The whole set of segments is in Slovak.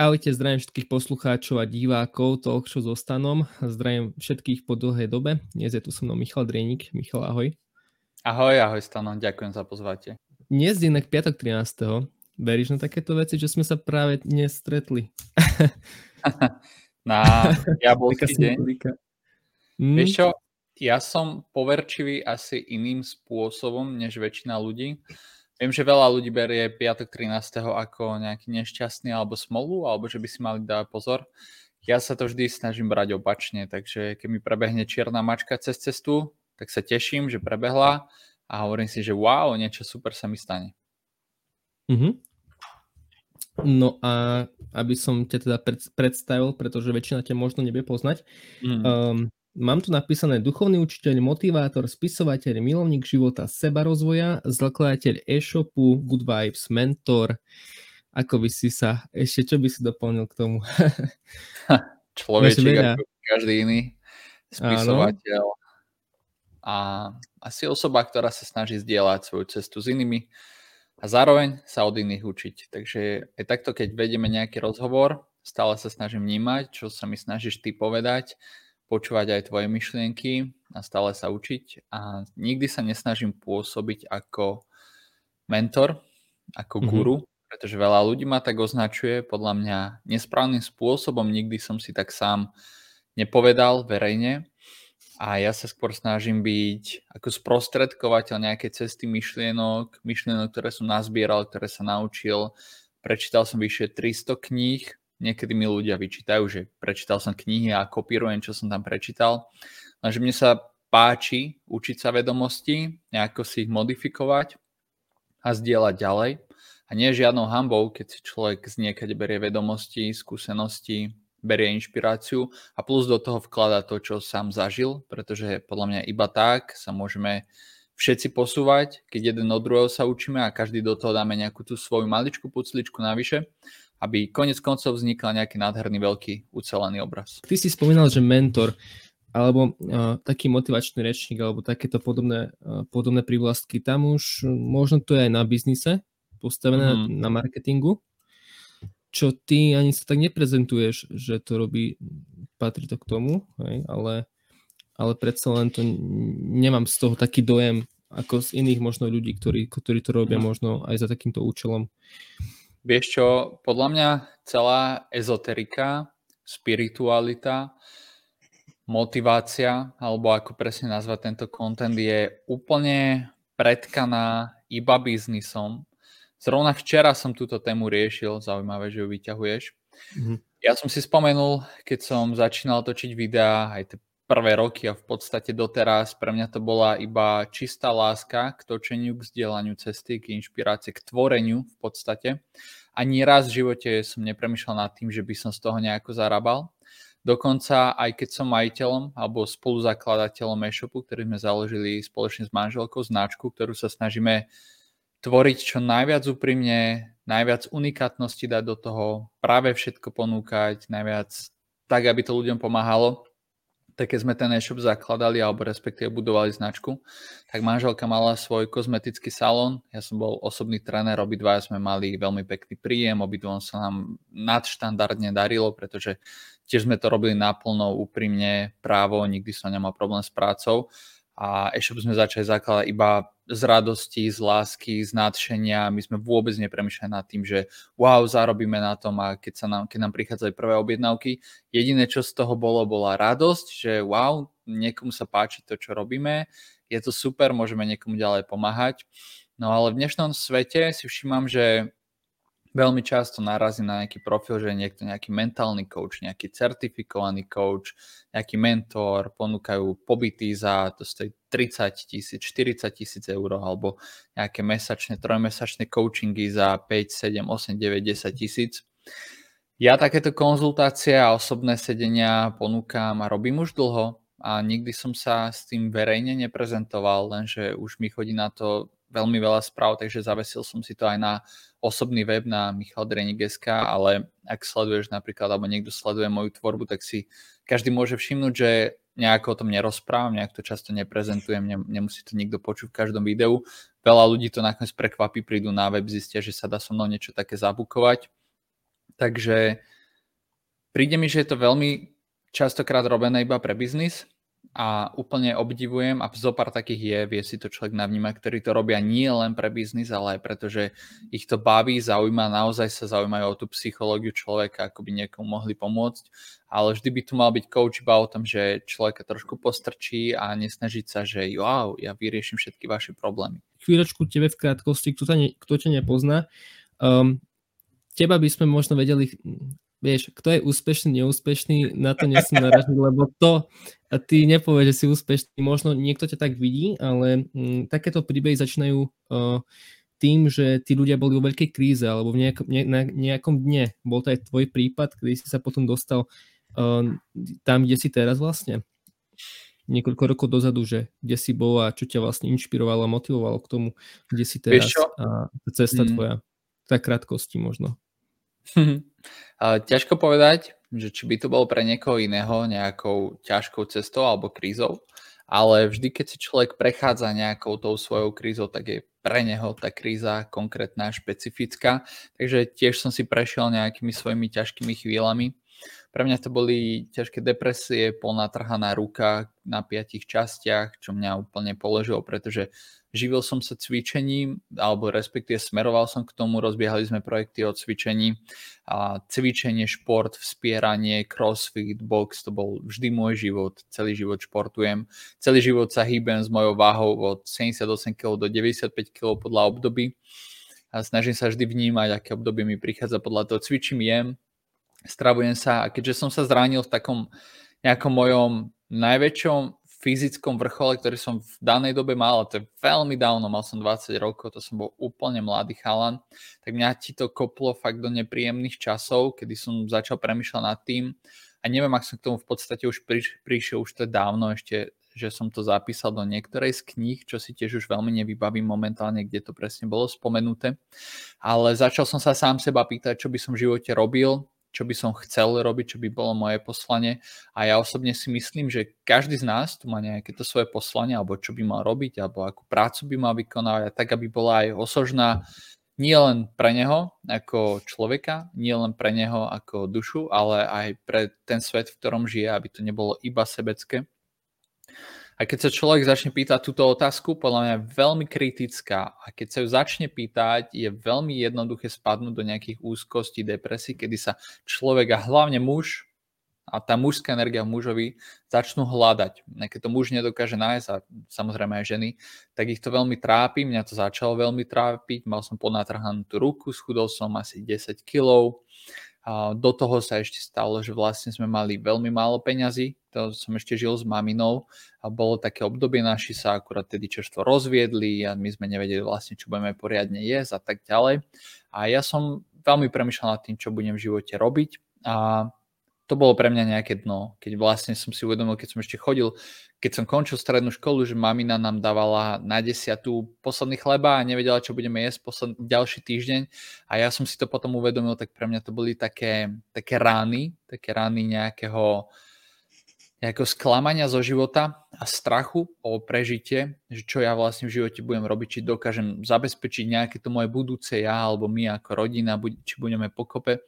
ahojte, zdravím všetkých poslucháčov a divákov toho, čo zostanom. Zdravím všetkých po dlhej dobe. Dnes je tu so mnou Michal Drienik. Michal, ahoj. Ahoj, ahoj Stano, ďakujem za pozvatie. Dnes je inak piatok 13. Veríš na takéto veci, že sme sa práve dnes stretli? na jablský deň. Mm. Vieš čo, ja som poverčivý asi iným spôsobom, než väčšina ľudí. Viem, že veľa ľudí berie piatok 13. ako nejaký nešťastný alebo smolu, alebo že by si mali dať pozor. Ja sa to vždy snažím brať opačne, takže keď mi prebehne čierna mačka cez cestu, tak sa teším, že prebehla a hovorím si, že wow, niečo super sa mi stane. Mm-hmm. No a aby som ťa teda predstavil, pretože väčšina ťa možno nebude poznať, mm. um, Mám tu napísané duchovný učiteľ, motivátor, spisovateľ, milovník života, sebarozvoja, zakladateľ e-shopu, good vibes, mentor. Ako by si sa, ešte čo by si doplnil k tomu? Človeček ako každý iný, spisovateľ. Áno. A asi osoba, ktorá sa snaží zdieľať svoju cestu s inými a zároveň sa od iných učiť. Takže aj takto, keď vedieme nejaký rozhovor, stále sa snažím vnímať, čo sa mi snažíš ty povedať, počúvať aj tvoje myšlienky a stále sa učiť a nikdy sa nesnažím pôsobiť ako mentor, ako mm-hmm. guru, pretože veľa ľudí ma tak označuje, podľa mňa nesprávnym spôsobom, nikdy som si tak sám nepovedal verejne a ja sa skôr snažím byť ako sprostredkovateľ nejakej cesty myšlienok, myšlienok, ktoré som nazbieral, ktoré sa naučil. Prečítal som vyše 300 kníh, niekedy mi ľudia vyčítajú, že prečítal som knihy a kopírujem, čo som tam prečítal. Lenže mne sa páči učiť sa vedomosti, nejako si ich modifikovať a zdieľať ďalej. A nie žiadnou hambou, keď si človek z niekade berie vedomosti, skúsenosti, berie inšpiráciu a plus do toho vklada to, čo sám zažil, pretože podľa mňa iba tak sa môžeme všetci posúvať, keď jeden od druhého sa učíme a každý do toho dáme nejakú tú svoju maličku pucličku navyše aby konec koncov vznikla nejaký nádherný veľký ucelený obraz. Ty si spomínal, že mentor alebo uh, taký motivačný rečník alebo takéto podobné, uh, podobné prívlastky, tam už možno to je aj na biznise postavené mm. na marketingu, čo ty ani sa tak neprezentuješ, že to robí, patrí to k tomu, hej, ale, ale predsa len to nemám z toho taký dojem ako z iných možno ľudí, ktorí, ktorí to robia mm. možno aj za takýmto účelom. Vieš čo, podľa mňa celá ezoterika, spiritualita, motivácia, alebo ako presne nazvať tento content, je úplne predkaná iba biznisom. Zrovna včera som túto tému riešil, zaujímavé, že ju vyťahuješ. Mm-hmm. Ja som si spomenul, keď som začínal točiť videá, aj tie prvé roky a v podstate doteraz pre mňa to bola iba čistá láska k točeniu, k vzdielaniu cesty, k inšpirácii, k tvoreniu v podstate. Ani raz v živote som nepremýšľal nad tým, že by som z toho nejako zarábal. Dokonca aj keď som majiteľom alebo spoluzakladateľom e-shopu, ktorý sme založili spoločne s manželkou, značku, ktorú sa snažíme tvoriť čo najviac úprimne, najviac unikátnosti dať do toho, práve všetko ponúkať, najviac tak, aby to ľuďom pomáhalo, tak keď sme ten e-shop zakladali alebo respektíve budovali značku, tak manželka mala svoj kozmetický salón, ja som bol osobný tréner, obidva sme mali veľmi pekný príjem, obidvom sa nám nadštandardne darilo, pretože tiež sme to robili naplno, úprimne, právo, nikdy som nemal problém s prácou a e-shop sme začali zakladať iba z radosti, z lásky, z nadšenia. My sme vôbec nepremýšľali nad tým, že wow, zarobíme na tom a keď, sa nám, keď nám prichádzali prvé objednávky, jediné, čo z toho bolo, bola radosť, že wow, niekomu sa páči to, čo robíme, je to super, môžeme niekomu ďalej pomáhať. No ale v dnešnom svete si všímam, že veľmi často narazí na nejaký profil, že niekto nejaký mentálny coach, nejaký certifikovaný coach, nejaký mentor, ponúkajú pobyty za to stojí 30 tisíc, 40 tisíc eur alebo nejaké mesačné, trojmesačné coachingy za 5, 7, 8, 9, 10 tisíc. Ja takéto konzultácie a osobné sedenia ponúkam a robím už dlho a nikdy som sa s tým verejne neprezentoval, lenže už mi chodí na to veľmi veľa správ, takže zavesil som si to aj na osobný web na michaldrenik.sk, ale ak sleduješ napríklad, alebo niekto sleduje moju tvorbu, tak si každý môže všimnúť, že nejako o tom nerozprávam, nejak to často neprezentujem, nemusí to nikto počuť v každom videu. Veľa ľudí to nakoniec prekvapí, prídu na web, zistia, že sa dá so mnou niečo také zabukovať. Takže príde mi, že je to veľmi častokrát robené iba pre biznis a úplne obdivujem a zo pár takých je, vie si to človek navnímať, ktorí to robia nie len pre biznis, ale aj preto, že ich to baví, zaujíma, naozaj sa zaujímajú o tú psychológiu človeka, ako by niekomu mohli pomôcť, ale vždy by tu mal byť coach iba o tom, že človeka trošku postrčí a nesnažiť sa, že wow, ja vyrieším všetky vaše problémy. Chvíľočku tebe v krátkosti, kto, ne, kto ťa nepozná, um, teba by sme možno vedeli vieš, kto je úspešný, neúspešný, na to nesmú naražiť, lebo to a ty nepovieš, že si úspešný, možno niekto ťa tak vidí, ale m, mm, takéto príbehy začínajú uh, tým, že tí ľudia boli vo veľkej kríze alebo v nejakom, ne, na nejakom dne. Bol to aj tvoj prípad, kedy si sa potom dostal uh, tam, kde si teraz vlastne? Niekoľko rokov dozadu, že kde si bol a čo ťa vlastne inšpirovalo a motivovalo k tomu, kde si teraz a cesta mm. tvoja. Tak krátkosti možno. Ťažko povedať, že či by to bolo pre niekoho iného nejakou ťažkou cestou alebo krízou, ale vždy, keď si človek prechádza nejakou tou svojou krízou, tak je pre neho tá kríza konkrétna, špecifická. Takže tiež som si prešiel nejakými svojimi ťažkými chvíľami. Pre mňa to boli ťažké depresie, polnatrhaná ruka na piatich častiach, čo mňa úplne položilo, pretože živil som sa cvičením, alebo respektíve smeroval som k tomu, rozbiehali sme projekty o cvičení, a cvičenie, šport, vspieranie, crossfit, box, to bol vždy môj život, celý život športujem, celý život sa hýbem s mojou váhou od 78 kg do 95 kg podľa období a snažím sa vždy vnímať, aké obdobie mi prichádza podľa toho, cvičím, jem, stravujem sa. A keďže som sa zranil v takom nejakom mojom najväčšom fyzickom vrchole, ktorý som v danej dobe mal, a to je veľmi dávno, mal som 20 rokov, to som bol úplne mladý chalan, tak mňa ti to koplo fakt do nepríjemných časov, kedy som začal premyšľať nad tým. A neviem, ak som k tomu v podstate už priš, prišiel, už to je dávno ešte, že som to zapísal do niektorej z kníh, čo si tiež už veľmi nevybavím momentálne, kde to presne bolo spomenuté, ale začal som sa sám seba pýtať, čo by som v živote robil, čo by som chcel robiť, čo by bolo moje poslanie. A ja osobne si myslím, že každý z nás tu má nejaké to svoje poslanie, alebo čo by mal robiť, alebo akú prácu by mal vykonávať, tak aby bola aj osožná nie len pre neho ako človeka, nie len pre neho ako dušu, ale aj pre ten svet, v ktorom žije, aby to nebolo iba sebecké. A keď sa človek začne pýtať túto otázku, podľa mňa je veľmi kritická. A keď sa ju začne pýtať, je veľmi jednoduché spadnúť do nejakých úzkostí, depresí, kedy sa človek a hlavne muž a tá mužská energia v mužovi začnú hľadať. Keď to muž nedokáže nájsť, a samozrejme aj ženy, tak ich to veľmi trápi. Mňa to začalo veľmi trápiť. Mal som ponatrhanú tú ruku, schudol som asi 10 kilov do toho sa ešte stalo, že vlastne sme mali veľmi málo peňazí, to som ešte žil s maminou a bolo také obdobie, naši sa akurát tedy čerstvo rozviedli a my sme nevedeli vlastne, čo budeme poriadne jesť a tak ďalej. A ja som veľmi premyšľal nad tým, čo budem v živote robiť a to bolo pre mňa nejaké dno, keď vlastne som si uvedomil, keď som ešte chodil, keď som končil strednú školu, že mamina nám dávala na desiatu posledný chleba a nevedela, čo budeme jesť posled, ďalší týždeň a ja som si to potom uvedomil, tak pre mňa to boli také, také rány, také rány nejakého, nejakého sklamania zo života a strachu o prežitie, že čo ja vlastne v živote budem robiť, či dokážem zabezpečiť nejaké to moje budúce ja alebo my ako rodina, či budeme pokope.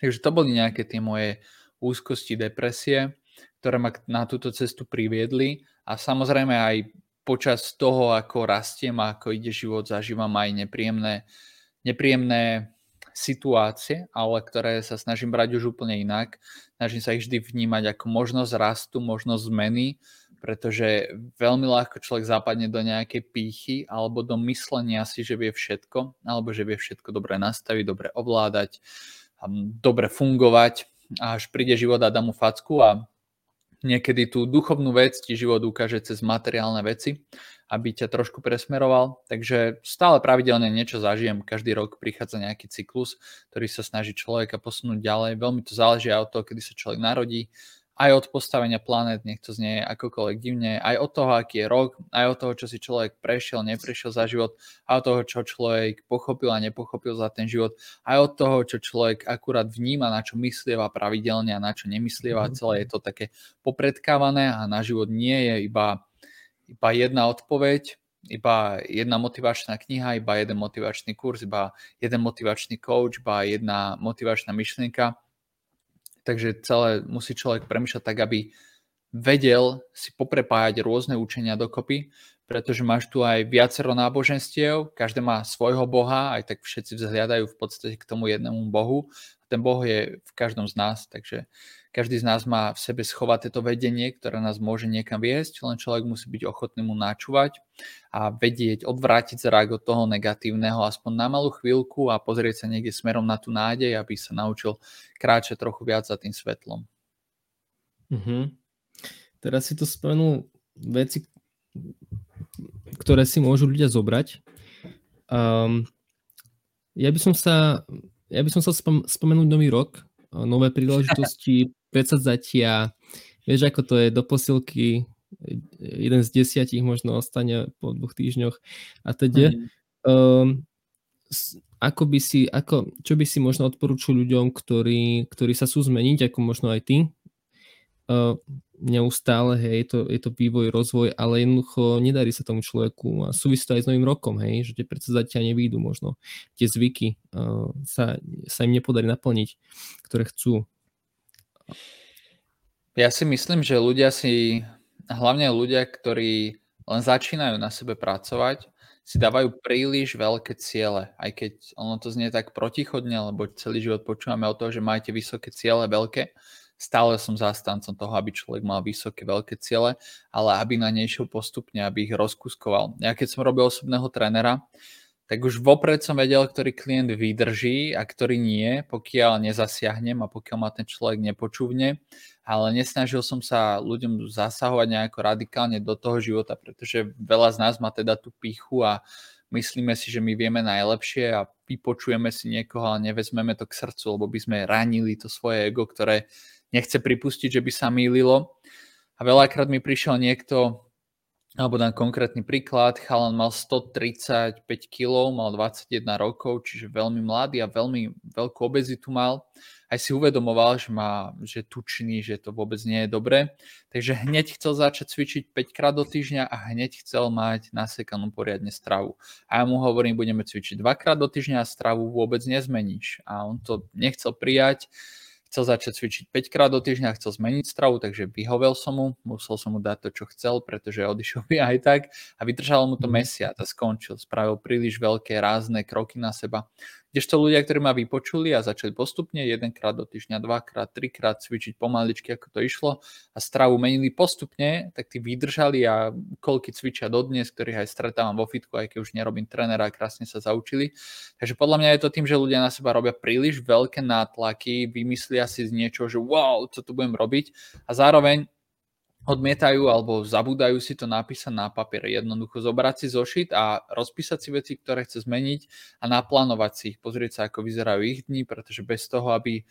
Takže to boli nejaké tie moje úzkosti, depresie, ktoré ma na túto cestu priviedli a samozrejme aj počas toho, ako rastiem a ako ide život, zažívam aj nepríjemné, nepríjemné situácie, ale ktoré sa snažím brať už úplne inak. Snažím sa ich vždy vnímať ako možnosť rastu, možnosť zmeny, pretože veľmi ľahko človek zapadne do nejakej pýchy alebo do myslenia si, že vie všetko, alebo že vie všetko dobre nastaviť, dobre ovládať, dobre fungovať až príde život a dá mu facku a niekedy tú duchovnú vec ti život ukáže cez materiálne veci, aby ťa trošku presmeroval. Takže stále pravidelne niečo zažijem. Každý rok prichádza nejaký cyklus, ktorý sa snaží človeka posunúť ďalej. Veľmi to záleží aj od toho, kedy sa človek narodí, aj od postavenia planét, nech to znie akokoľvek divne, aj od toho, aký je rok, aj od toho, čo si človek prešiel, neprešiel za život, aj od toho, čo človek pochopil a nepochopil za ten život, aj od toho, čo človek akurát vníma, na čo myslieva pravidelne a na čo nemyslieva. Mm-hmm. Celé je to také popredkávané a na život nie je iba, iba jedna odpoveď, iba jedna motivačná kniha, iba jeden motivačný kurz, iba jeden motivačný coach, iba jedna motivačná myšlienka Takže celé musí človek premýšľať tak, aby vedel si poprepájať rôzne učenia dokopy, pretože máš tu aj viacero náboženstiev, každé má svojho boha, aj tak všetci vzhliadajú v podstate k tomu jednému bohu. Ten boh je v každom z nás, takže každý z nás má v sebe schovať toto vedenie, ktoré nás môže niekam viesť, len človek musí byť ochotný mu načúvať a vedieť, odvrátiť zrak od toho negatívneho aspoň na malú chvíľku a pozrieť sa niekde smerom na tú nádej, aby sa naučil kráčať trochu viac za tým svetlom. Mm-hmm. Teraz si to spomenul veci, ktoré si môžu ľudia zobrať. Um, ja by som sa, ja by som sa spom, spomenúť nový rok, nové príležitosti, predsadzatia, vieš, ako to je do posilky, jeden z desiatich možno ostane po dvoch týždňoch a teda. Mm. Um, ako by si, ako, čo by si možno odporúčil ľuďom, ktorí, ktorí sa sú zmeniť, ako možno aj ty, uh, neustále, hej, je to, je to vývoj, rozvoj, ale jednoducho nedarí sa tomu človeku a súvisí to aj s novým rokom, hej, že tie zatiaľ nevídu možno, tie zvyky uh, sa, sa im nepodarí naplniť, ktoré chcú. Ja si myslím, že ľudia si, hlavne ľudia, ktorí len začínajú na sebe pracovať, si dávajú príliš veľké ciele, aj keď ono to znie tak protichodne, lebo celý život počúvame o toho, že majte vysoké ciele, veľké, stále som zástancom toho, aby človek mal vysoké, veľké ciele, ale aby na nej postupne, aby ich rozkuskoval. Ja keď som robil osobného trénera, tak už vopred som vedel, ktorý klient vydrží a ktorý nie, pokiaľ nezasiahnem a pokiaľ ma ten človek nepočúvne, ale nesnažil som sa ľuďom zasahovať nejako radikálne do toho života, pretože veľa z nás má teda tú pichu a myslíme si, že my vieme najlepšie a vypočujeme si niekoho, ale nevezmeme to k srdcu, lebo by sme ranili to svoje ego, ktoré nechce pripustiť, že by sa mýlilo. A veľakrát mi prišiel niekto, alebo dám konkrétny príklad, chalan mal 135 kg, mal 21 rokov, čiže veľmi mladý a veľmi veľkú obezitu mal. Aj si uvedomoval, že, má, že tučný, že to vôbec nie je dobré. Takže hneď chcel začať cvičiť 5 krát do týždňa a hneď chcel mať nasekanú poriadne stravu. A ja mu hovorím, budeme cvičiť 2 krát do týždňa a stravu vôbec nezmeníš. A on to nechcel prijať chcel začať cvičiť 5 krát do týždňa, chcel zmeniť stravu, takže vyhovel som mu, musel som mu dať to, čo chcel, pretože odišiel by aj tak a vydržalo mu to mhm. mesiac a skončil. Spravil príliš veľké rázne kroky na seba. Kdežto ľudia, ktorí ma vypočuli a začali postupne jedenkrát do týždňa, dvakrát, trikrát cvičiť pomaličky, ako to išlo a stravu menili postupne, tak tí vydržali a koľky cvičia dodnes, ktorých aj stretávam vo fitku, aj keď už nerobím trénera, krásne sa zaučili. Takže podľa mňa je to tým, že ľudia na seba robia príliš veľké nátlaky, vymyslia si z niečo, že wow, co tu budem robiť a zároveň odmietajú alebo zabúdajú si to napísať na papier. Jednoducho zobrať si zošit a rozpísať si veci, ktoré chce zmeniť a naplánovať si ich, pozrieť sa, ako vyzerajú ich dni, pretože bez toho, aby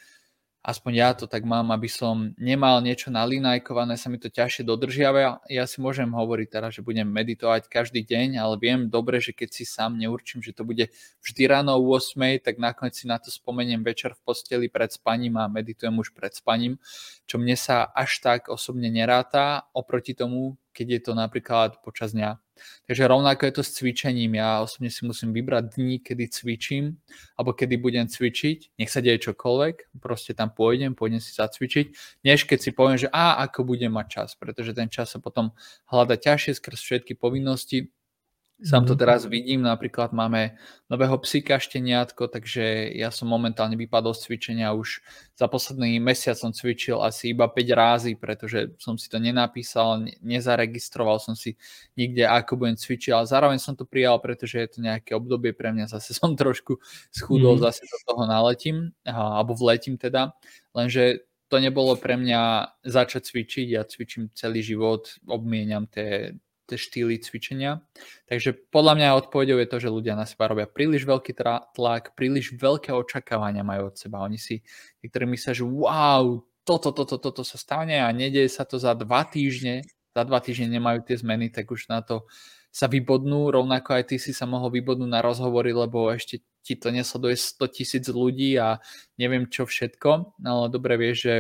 aspoň ja to tak mám, aby som nemal niečo nalinajkované, sa mi to ťažšie dodržiava. Ja si môžem hovoriť teraz, že budem meditovať každý deň, ale viem dobre, že keď si sám neurčím, že to bude vždy ráno o 8, tak nakoniec si na to spomeniem večer v posteli pred spaním a meditujem už pred spaním, čo mne sa až tak osobne neráta oproti tomu, keď je to napríklad počas dňa. Takže rovnako je to s cvičením. Ja osobne si musím vybrať dní, kedy cvičím, alebo kedy budem cvičiť. Nech sa deje čokoľvek, proste tam pôjdem, pôjdem si zacvičiť, než keď si poviem, že a ako budem mať čas, pretože ten čas sa potom hľada ťažšie skrz všetky povinnosti, Sám to mhm. teraz vidím, napríklad máme nového psíka šteniatko, takže ja som momentálne vypadol z cvičenia už za posledný mesiac som cvičil asi iba 5 rázy, pretože som si to nenapísal, nezaregistroval som si nikde, ako budem cvičiť, ale zároveň som to prijal, pretože je to nejaké obdobie pre mňa, zase som trošku schudol, mm. zase do toho naletím, alebo vletím teda, lenže to nebolo pre mňa začať cvičiť, ja cvičím celý život, obmieniam tie tie štýly cvičenia. Takže podľa mňa odpovedou je to, že ľudia na seba robia príliš veľký tlak, príliš veľké očakávania majú od seba. Oni si niektorí myslia, že wow, toto, toto, toto sa stane a nedieje sa to za dva týždne, za dva týždne nemajú tie zmeny, tak už na to sa vybodnú, rovnako aj ty si sa mohol vybodnúť na rozhovory, lebo ešte ti to nesleduje 100 tisíc ľudí a neviem čo všetko, ale dobre vieš, že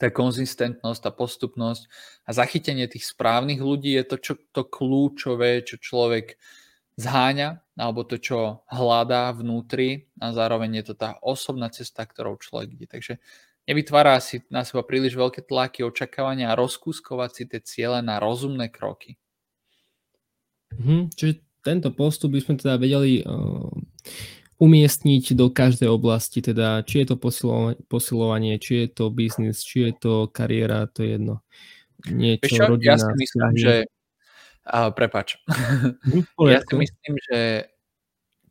tá konzistentnosť, tá postupnosť a zachytenie tých správnych ľudí je to, čo, to kľúčové, čo človek zháňa, alebo to, čo hľadá vnútri a zároveň je to tá osobná cesta, ktorou človek ide. Takže nevytvára si na seba príliš veľké tlaky, očakávania a rozkúskovať si tie ciele na rozumné kroky. Mhm, čiže tento postup by sme teda vedeli uh, umiestniť do každej oblasti, teda či je to posilovanie, posilovanie či je to biznis, či je to kariéra, to je jedno. Niečo, Víš čo, rodina, ja si myslím, že uh, prepač. Ja si myslím, že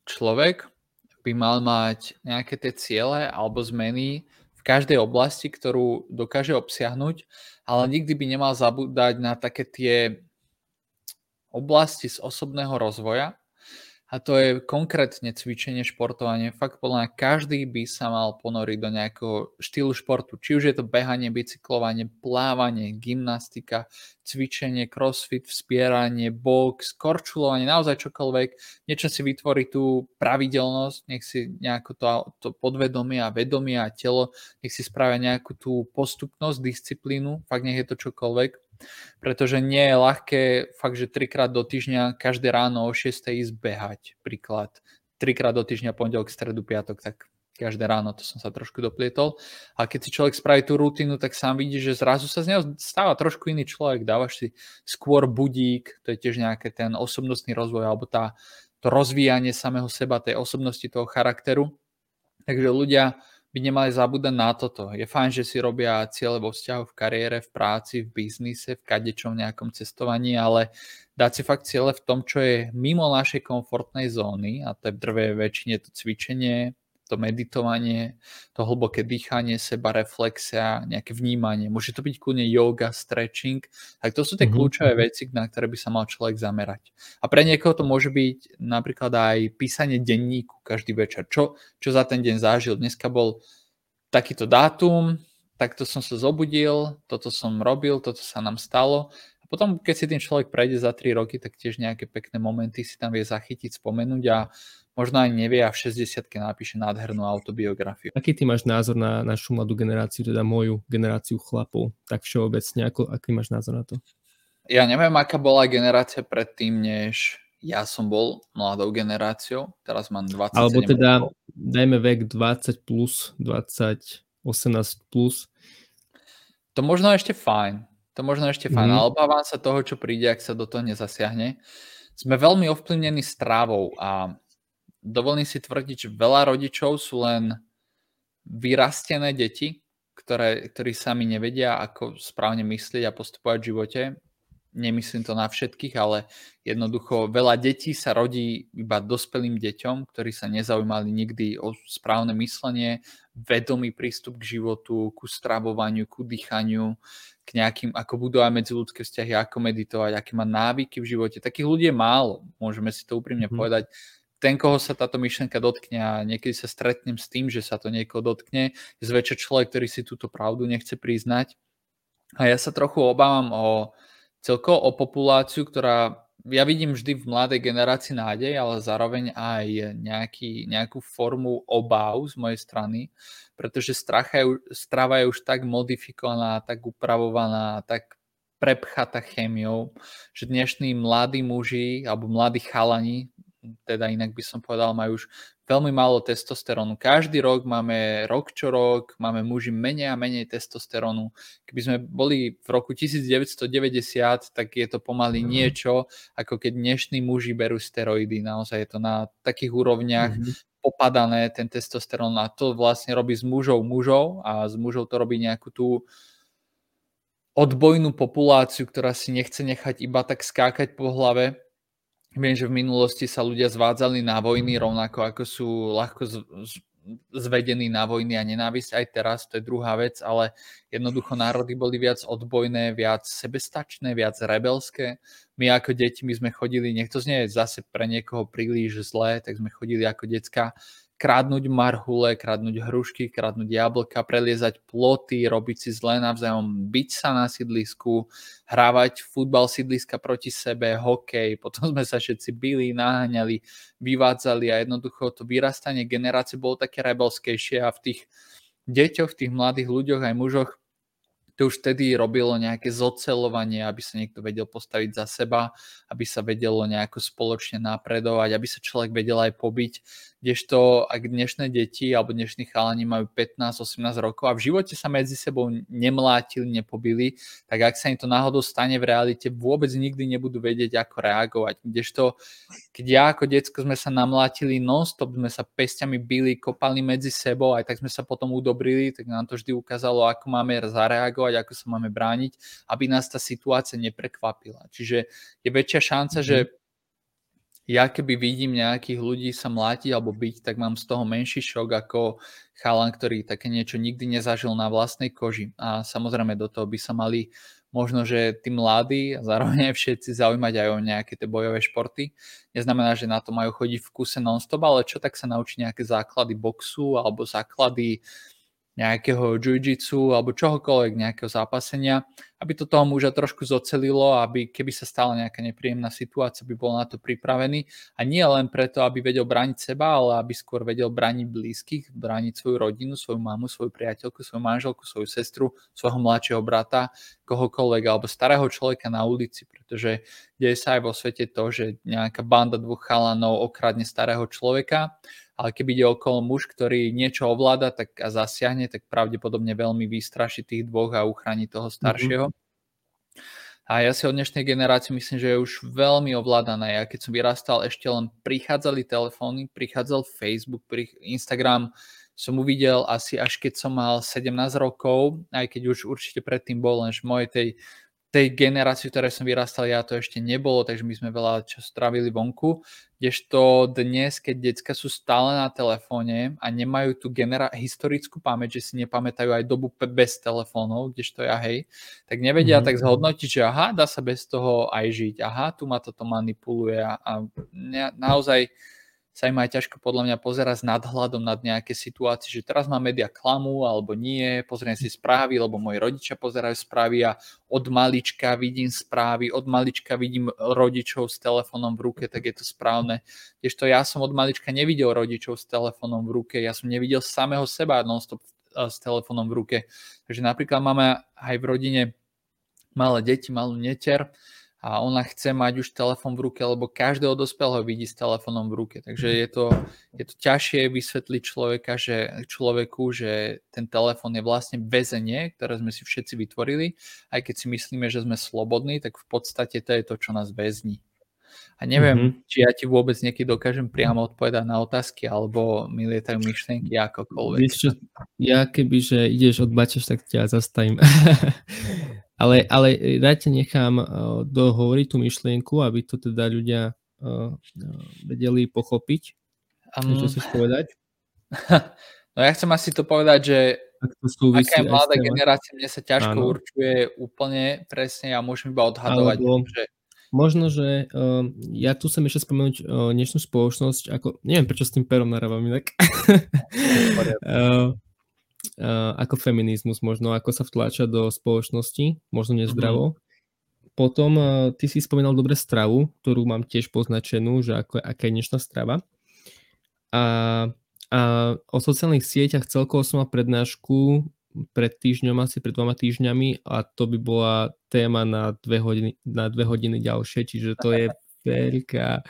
človek by mal mať nejaké tie ciele alebo zmeny v každej oblasti, ktorú dokáže obsiahnuť, ale nikdy by nemal zabúdať na také tie oblasti z osobného rozvoja, a to je konkrétne cvičenie, športovanie. Fakt podľa mňa každý by sa mal ponoriť do nejakého štýlu športu. Či už je to behanie, bicyklovanie, plávanie, gymnastika, cvičenie, crossfit, vspieranie, box, korčulovanie, naozaj čokoľvek. Niečo si vytvorí tú pravidelnosť, nech si nejako to, to podvedomie a vedomie a telo, nech si spravia nejakú tú postupnosť, disciplínu, fakt nech je to čokoľvek pretože nie je ľahké fakt, že trikrát do týždňa každé ráno o 6 ísť behať, príklad. Trikrát do týždňa, pondelok, stredu, piatok, tak každé ráno, to som sa trošku doplietol. A keď si človek spraví tú rutinu, tak sám vidí, že zrazu sa z neho stáva trošku iný človek, dávaš si skôr budík, to je tiež nejaký ten osobnostný rozvoj, alebo tá, to rozvíjanie samého seba, tej osobnosti, toho charakteru. Takže ľudia by nemali zabúdať na toto. Je fajn, že si robia ciele vo vzťahu, v kariére, v práci, v biznise, v kadečom nejakom cestovaní, ale dať si fakt ciele v tom, čo je mimo našej komfortnej zóny a to je v drvej väčšine to cvičenie, to meditovanie, to hlboké dýchanie, seba reflexia, nejaké vnímanie. Môže to byť kľudne yoga, stretching. Tak to sú tie mm-hmm. kľúčové veci, na ktoré by sa mal človek zamerať. A pre niekoho to môže byť napríklad aj písanie denníku každý večer. Čo, čo za ten deň zažil. Dneska bol takýto dátum, takto som sa zobudil, toto som robil, toto sa nám stalo. A potom, keď si ten človek prejde za 3 roky, tak tiež nejaké pekné momenty si tam vie zachytiť, spomenúť a možno aj nevie a v 60 napíše nádhernú autobiografiu. Aký ty máš názor na našu mladú generáciu, teda moju generáciu chlapov? Tak všeobecne, ako, aký máš názor na to? Ja neviem, aká bola generácia predtým, než ja som bol mladou generáciou, teraz mám 20. Alebo teda rokov. dajme vek 20 plus, 20, 18 plus. To možno ešte fajn. To možno ešte fajn, mm. ale obávam sa toho, čo príde, ak sa do toho nezasiahne. Sme veľmi ovplyvnení strávou a dovolím si tvrdiť, že veľa rodičov sú len vyrastené deti, ktoré, ktorí sami nevedia, ako správne myslieť a postupovať v živote. Nemyslím to na všetkých, ale jednoducho veľa detí sa rodí iba dospelým deťom, ktorí sa nezaujímali nikdy o správne myslenie, vedomý prístup k životu, ku stravovaniu, ku dýchaniu, k nejakým, ako budovať medziludské vzťahy, ako meditovať, aké má návyky v živote. Takých ľudí je málo, môžeme si to úprimne mm. povedať ten, koho sa táto myšlenka dotkne a niekedy sa stretnem s tým, že sa to niekoho dotkne, je zväčša človek, ktorý si túto pravdu nechce priznať. A ja sa trochu obávam o celkovo o populáciu, ktorá ja vidím vždy v mladej generácii nádej, ale zároveň aj nejaký, nejakú formu obáv z mojej strany, pretože strava je už tak modifikovaná, tak upravovaná, tak prepchatá chemiou, že dnešní mladí muži alebo mladí chalani teda inak by som povedal, majú už veľmi málo testosterónu. Každý rok máme rok čo rok, máme muži menej a menej testosterónu. Keby sme boli v roku 1990, tak je to pomaly mm-hmm. niečo, ako keď dnešní muži berú steroidy. Naozaj je to na takých úrovniach mm-hmm. popadané ten testosterón a to vlastne robí z mužov mužov a z mužov to robí nejakú tú odbojnú populáciu, ktorá si nechce nechať iba tak skákať po hlave, Viem, že v minulosti sa ľudia zvádzali na vojny rovnako ako sú ľahko z, z, zvedení na vojny a nenávisť aj teraz, to je druhá vec, ale jednoducho národy boli viac odbojné, viac sebestačné, viac rebelské. My ako deti, my sme chodili, nech to znie zase pre niekoho príliš zlé, tak sme chodili ako decka krádnuť marhule, krádnuť hrušky, krádnuť jablka, preliezať ploty, robiť si zlé navzájom, byť sa na sídlisku, hrávať futbal sídliska proti sebe, hokej, potom sme sa všetci byli, naháňali, vyvádzali a jednoducho to vyrastanie generácie bolo také rebelskejšie a v tých deťoch, v tých mladých ľuďoch aj mužoch to už vtedy robilo nejaké zocelovanie, aby sa niekto vedel postaviť za seba, aby sa vedelo nejako spoločne napredovať, aby sa človek vedel aj pobiť. Kdežto ak dnešné deti alebo dnešní chalani majú 15-18 rokov a v živote sa medzi sebou nemlátili, nepobili, tak ak sa im to náhodou stane v realite, vôbec nikdy nebudú vedieť, ako reagovať. Kdežto, keď ja ako detsko sme sa namlátili non-stop, sme sa pestiami bili, kopali medzi sebou, aj tak sme sa potom udobrili, tak nám to vždy ukázalo, ako máme zareagovať, ako sa máme brániť, aby nás tá situácia neprekvapila. Čiže je väčšia šanca, mm-hmm. že mhm ja keby vidím nejakých ľudí sa mlátiť alebo byť, tak mám z toho menší šok ako chalan, ktorý také niečo nikdy nezažil na vlastnej koži. A samozrejme do toho by sa mali možno, že tí mladí a zároveň aj všetci zaujímať aj o nejaké tie bojové športy. Neznamená, že na to majú chodiť v kuse non-stop, ale čo tak sa naučiť nejaké základy boxu alebo základy nejakého jiu-jitsu alebo čohokoľvek, nejakého zápasenia, aby to toho muža trošku zocelilo, aby keby sa stala nejaká nepríjemná situácia, by bol na to pripravený. A nie len preto, aby vedel brániť seba, ale aby skôr vedel brániť blízkych, brániť svoju rodinu, svoju mamu, svoju priateľku, svoju manželku, svoju sestru, svojho mladšieho brata, kohokoľvek, alebo starého človeka na ulici, pretože deje sa aj vo svete to, že nejaká banda dvoch chalanov okradne starého človeka ale keby ide okolo muž, ktorý niečo ovláda tak a zasiahne, tak pravdepodobne veľmi vystraší tých dvoch a uchráni toho mhm. staršieho. Mm-hmm. A ja si od dnešnej generácie myslím, že je už veľmi ovládané. Ja keď som vyrastal, ešte len prichádzali telefóny, prichádzal Facebook, Instagram, som uvidel asi až keď som mal 17 rokov, aj keď už určite predtým bol, len v mojej tej tej generácii, ktoré som vyrastal, ja to ešte nebolo, takže my sme veľa času strávili vonku. Kdežto dnes, keď decka sú stále na telefóne a nemajú tú genera- historickú pamäť, že si nepamätajú aj dobu bez telefónov, kdežto ja hej, tak nevedia mm-hmm. tak zhodnotiť, že aha, dá sa bez toho aj žiť, aha, tu ma toto manipuluje a, a naozaj sa im aj ťažko podľa mňa pozerať s nadhľadom nad nejaké situácie, že teraz má média klamu alebo nie, pozriem si správy, lebo moji rodičia pozerajú správy a od malička vidím správy, od malička vidím rodičov s telefónom v ruke, tak je to správne. to ja som od malička nevidel rodičov s telefónom v ruke, ja som nevidel samého seba non-stop s telefónom v ruke. Takže napríklad máme aj v rodine malé deti, malú neter, a ona chce mať už telefón v ruke, lebo každého dospelého vidí s telefónom v ruke. Takže je to, je to ťažšie vysvetliť človeka, že, človeku, že ten telefón je vlastne väzenie, ktoré sme si všetci vytvorili. Aj keď si myslíme, že sme slobodní, tak v podstate to je to, čo nás väzní. A neviem, mm-hmm. či ja ti vôbec niekedy dokážem priamo odpovedať na otázky, alebo mi lietajú myšlienky akokoľvek. Vieš čo, ja keby, že ideš odbačeš, tak ťa zastavím. Ale, ale ťa nechám uh, dohovoriť tú myšlienku, aby to teda ľudia uh, vedeli pochopiť. Um, čo chceš povedať? No ja chcem asi to povedať, že to aká je mladá generácia, mne sa ťažko Áno. určuje úplne presne, ja môžem iba odhadovať. Alebo, že... Možno, že uh, ja tu chcem ešte spomenúť uh, dnešnú spoločnosť, ako, neviem prečo s tým perom narávam inak. uh, ako feminizmus možno, ako sa vtláča do spoločnosti, možno nezdravo. Mm-hmm. Potom uh, ty si spomínal dobre stravu, ktorú mám tiež poznačenú, že ako, aká je dnešná strava. A, a o sociálnych sieťach celkovo som mal prednášku pred týždňom, asi pred dvoma týždňami a to by bola téma na dve hodiny, na dve hodiny ďalšie, čiže to je veľká,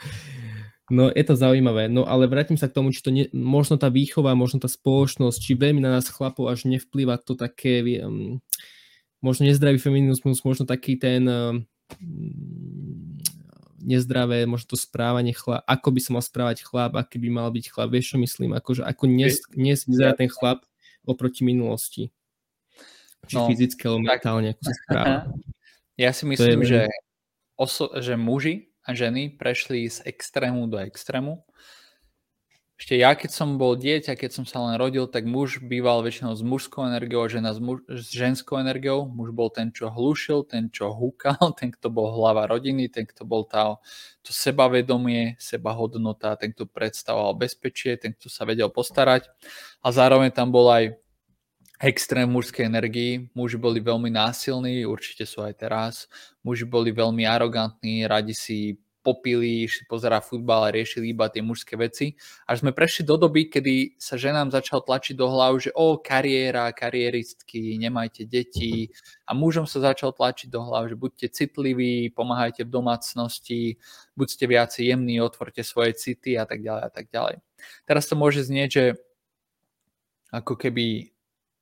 No je to zaujímavé, no ale vrátim sa k tomu, či to nie, možno tá výchova, možno tá spoločnosť, či veľmi na nás chlapov až nevplýva to také, um, možno nezdravý feminizmus, možno taký ten um, nezdravé, možno to správanie chlap, ako by sa mal správať chlap, aký by mal byť chlap, vieš čo myslím, akože ako dnes, dnes vyzerá ten chlap oproti minulosti. Či no, fyzicky, alebo mentálne, ako sa správa. Ja si myslím, že, oso- že muži a ženy prešli z extrému do extrému. Ešte ja, keď som bol dieťa, keď som sa len rodil, tak muž býval väčšinou s mužskou energiou, žena s, muž, s ženskou energiou. Muž bol ten, čo hlušil, ten, čo húkal, ten, kto bol hlava rodiny, ten, kto bol tá, to sebavedomie, sebahodnota, ten, kto predstavoval bezpečie, ten, kto sa vedel postarať. A zároveň tam bol aj extrém mužskej energii. Muži boli veľmi násilní, určite sú aj teraz. Muži boli veľmi arogantní, radi si popili, išli pozerať futbal a riešili iba tie mužské veci. Až sme prešli do doby, kedy sa ženám začal tlačiť do hlavu, že o, kariéra, kariéristky, nemajte deti. A mužom sa začal tlačiť do hlavu, že buďte citliví, pomáhajte v domácnosti, buďte viacej jemní, otvorte svoje city a tak ďalej a tak ďalej. Teraz to môže znieť, že ako keby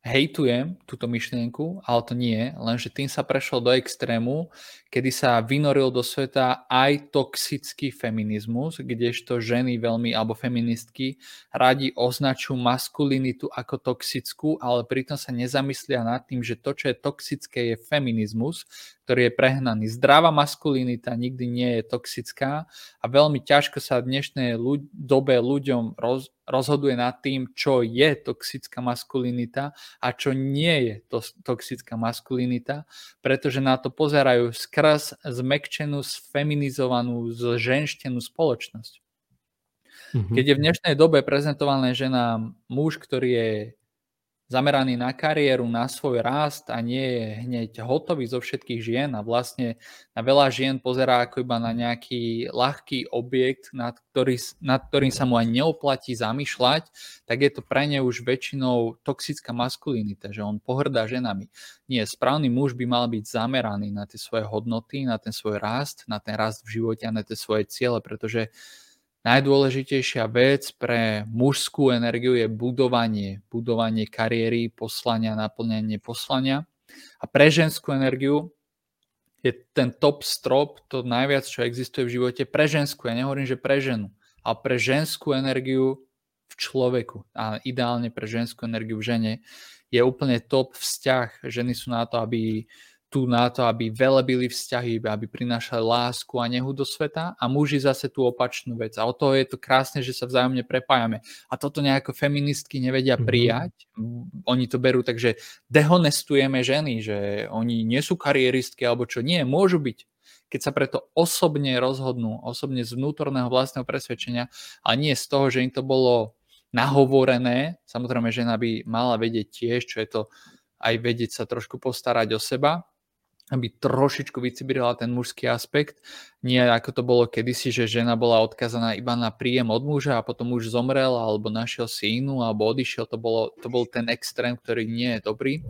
hejtujem túto myšlienku, ale to nie, lenže tým sa prešiel do extrému, kedy sa vynoril do sveta aj toxický feminizmus, kdežto ženy veľmi, alebo feministky, radi označujú maskulinitu ako toxickú, ale pritom sa nezamyslia nad tým, že to, čo je toxické, je feminizmus, ktorý je prehnaný. Zdravá maskulinita nikdy nie je toxická a veľmi ťažko sa v dnešnej ľud- dobe ľuďom roz- rozhoduje nad tým, čo je toxická maskulinita a čo nie je to toxická maskulinita, pretože na to pozerajú skrz zmekčenú, sfeminizovanú, zženštenú spoločnosť. Mm-hmm. Keď je v dnešnej dobe prezentované žena muž, ktorý je zameraný na kariéru, na svoj rast a nie je hneď hotový zo všetkých žien a vlastne na veľa žien pozerá ako iba na nejaký ľahký objekt, nad, ktorý, nad ktorým sa mu ani neoplatí zamýšľať, tak je to pre ne už väčšinou toxická maskulinita, že on pohrdá ženami. Nie, správny muž by mal byť zameraný na tie svoje hodnoty, na ten svoj rast, na ten rast v živote a na tie svoje ciele, pretože Najdôležitejšia vec pre mužskú energiu je budovanie, budovanie kariéry, poslania, naplňanie poslania. A pre ženskú energiu je ten top strop, to najviac, čo existuje v živote pre ženskú. Ja nehovorím, že pre ženu, ale pre ženskú energiu v človeku a ideálne pre ženskú energiu v žene je úplne top vzťah. Ženy sú na to, aby tu na to, aby velebili vzťahy, aby prinášali lásku a nehu do sveta a muži zase tú opačnú vec. A o toho je to krásne, že sa vzájomne prepájame. A toto nejako feministky nevedia mm-hmm. prijať. Oni to berú tak, že dehonestujeme ženy, že oni nie sú kariéristky alebo čo. Nie, môžu byť keď sa preto osobne rozhodnú, osobne z vnútorného vlastného presvedčenia, a nie z toho, že im to bolo nahovorené. Samozrejme, žena by mala vedieť tiež, čo je to aj vedieť sa trošku postarať o seba, aby trošičku vycibrila ten mužský aspekt. Nie ako to bolo kedysi, že žena bola odkazaná iba na príjem od muža a potom už zomrel alebo našiel si inú alebo odišiel. To, bolo, to bol ten extrém, ktorý nie je dobrý.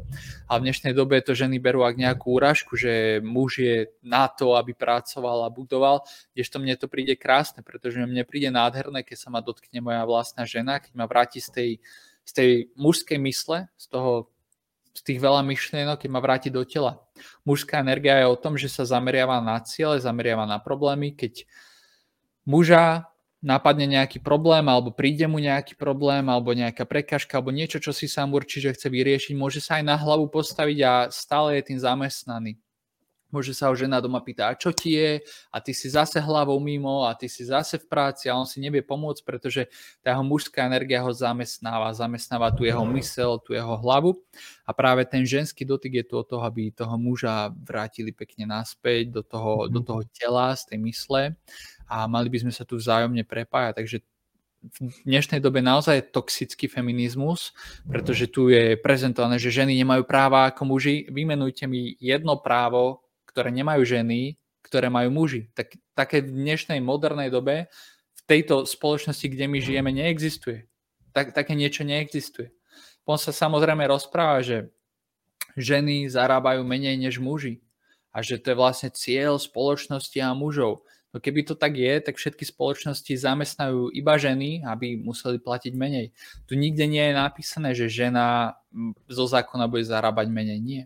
A v dnešnej dobe to ženy berú ak nejakú úražku, že muž je na to, aby pracoval a budoval, kdežto mne to príde krásne, pretože mne príde nádherné, keď sa ma dotkne moja vlastná žena, keď ma vráti z tej, z tej mužskej mysle, z toho z tých veľa myšlienok, keď ma vráti do tela. Mužská energia je o tom, že sa zameriava na ciele, zameriava na problémy. Keď muža napadne nejaký problém, alebo príde mu nejaký problém, alebo nejaká prekažka, alebo niečo, čo si sám určí, že chce vyriešiť, môže sa aj na hlavu postaviť a stále je tým zamestnaný. Môže sa ho žena doma pýta, a čo ti je? A ty si zase hlavou mimo a ty si zase v práci a on si nevie pomôcť, pretože tá jeho mužská energia ho zamestnáva, zamestnáva tu jeho mysel, tu jeho hlavu. A práve ten ženský dotyk je tu o toho, aby toho muža vrátili pekne naspäť do toho, do mhm. toho tela, z tej mysle a mali by sme sa tu vzájomne prepájať. Takže v dnešnej dobe naozaj toxický feminizmus, pretože tu je prezentované, že ženy nemajú práva ako muži. Vymenujte mi jedno právo, ktoré nemajú ženy, ktoré majú muži. Tak, také v dnešnej modernej dobe v tejto spoločnosti, kde my žijeme, neexistuje. Tak, také niečo neexistuje. On sa samozrejme rozpráva, že ženy zarábajú menej než muži a že to je vlastne cieľ spoločnosti a mužov. No keby to tak je, tak všetky spoločnosti zamestnajú iba ženy, aby museli platiť menej. Tu nikde nie je napísané, že žena zo zákona bude zarábať menej. Nie.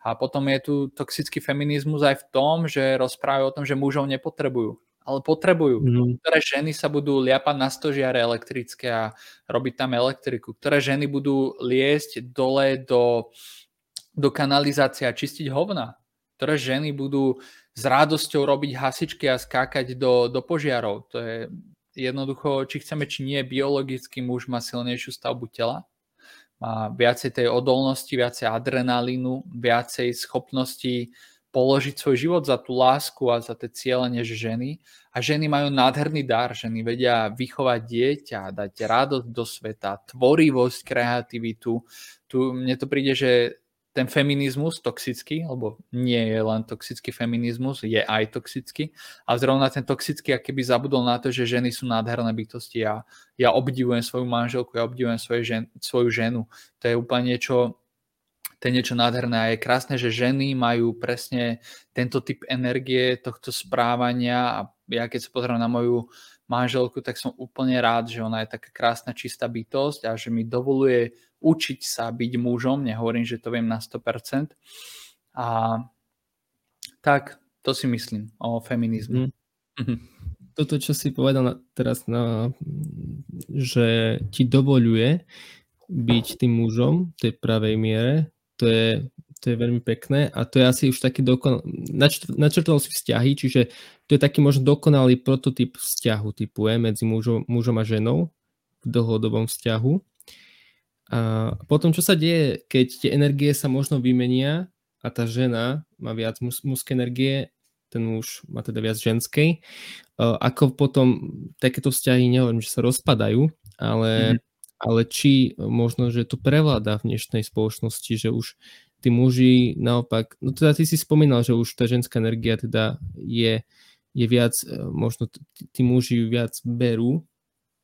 A potom je tu toxický feminizmus aj v tom, že rozprávajú o tom, že mužov nepotrebujú. Ale potrebujú. Mm. Ktoré ženy sa budú liapať na stožiare elektrické a robiť tam elektriku. Ktoré ženy budú liesť dole do, do kanalizácie a čistiť hovna. Ktoré ženy budú s radosťou robiť hasičky a skákať do, do požiarov. To je jednoducho, či chceme, či nie, biologický muž má silnejšiu stavbu tela viacej tej odolnosti, viacej adrenalínu, viacej schopnosti položiť svoj život za tú lásku a za tie ciele než ženy. A ženy majú nádherný dar, ženy vedia vychovať dieťa, dať radosť do sveta, tvorivosť, kreativitu. Tu mne to príde, že ten feminizmus toxický, lebo nie je len toxický feminizmus, je aj toxický. A zrovna ten toxický keby zabudol na to, že ženy sú nádherné bytosti a ja obdivujem svoju manželku, ja obdivujem svoje žen, svoju ženu. To je úplne niečo, to je niečo nádherné a je krásne, že ženy majú presne tento typ energie, tohto správania a ja keď sa pozriem na moju manželku, tak som úplne rád, že ona je taká krásna, čistá bytosť a že mi dovoluje učiť sa byť mužom, nehovorím, že to viem na 100%. A tak, to si myslím o feminizmu. Mm. Toto, čo si povedal teraz, na, že ti dovoluje byť tým mužom v tej pravej miere, to je, to je veľmi pekné a to je asi už taký dokonalý, načrtoval si vzťahy, čiže to je taký možno dokonalý prototyp vzťahu typu je medzi mužom, mužom a ženou v dlhodobom vzťahu a potom, čo sa deje, keď tie energie sa možno vymenia a tá žena má viac mus- mužskej energie, ten muž má teda viac ženskej, ako potom takéto vzťahy, nehovorím, že sa rozpadajú, ale, mm. ale či možno, že to prevláda v dnešnej spoločnosti, že už tí muži naopak, no teda ty si spomínal, že už tá ženská energia teda je, je viac, e, možno tí muži viac berú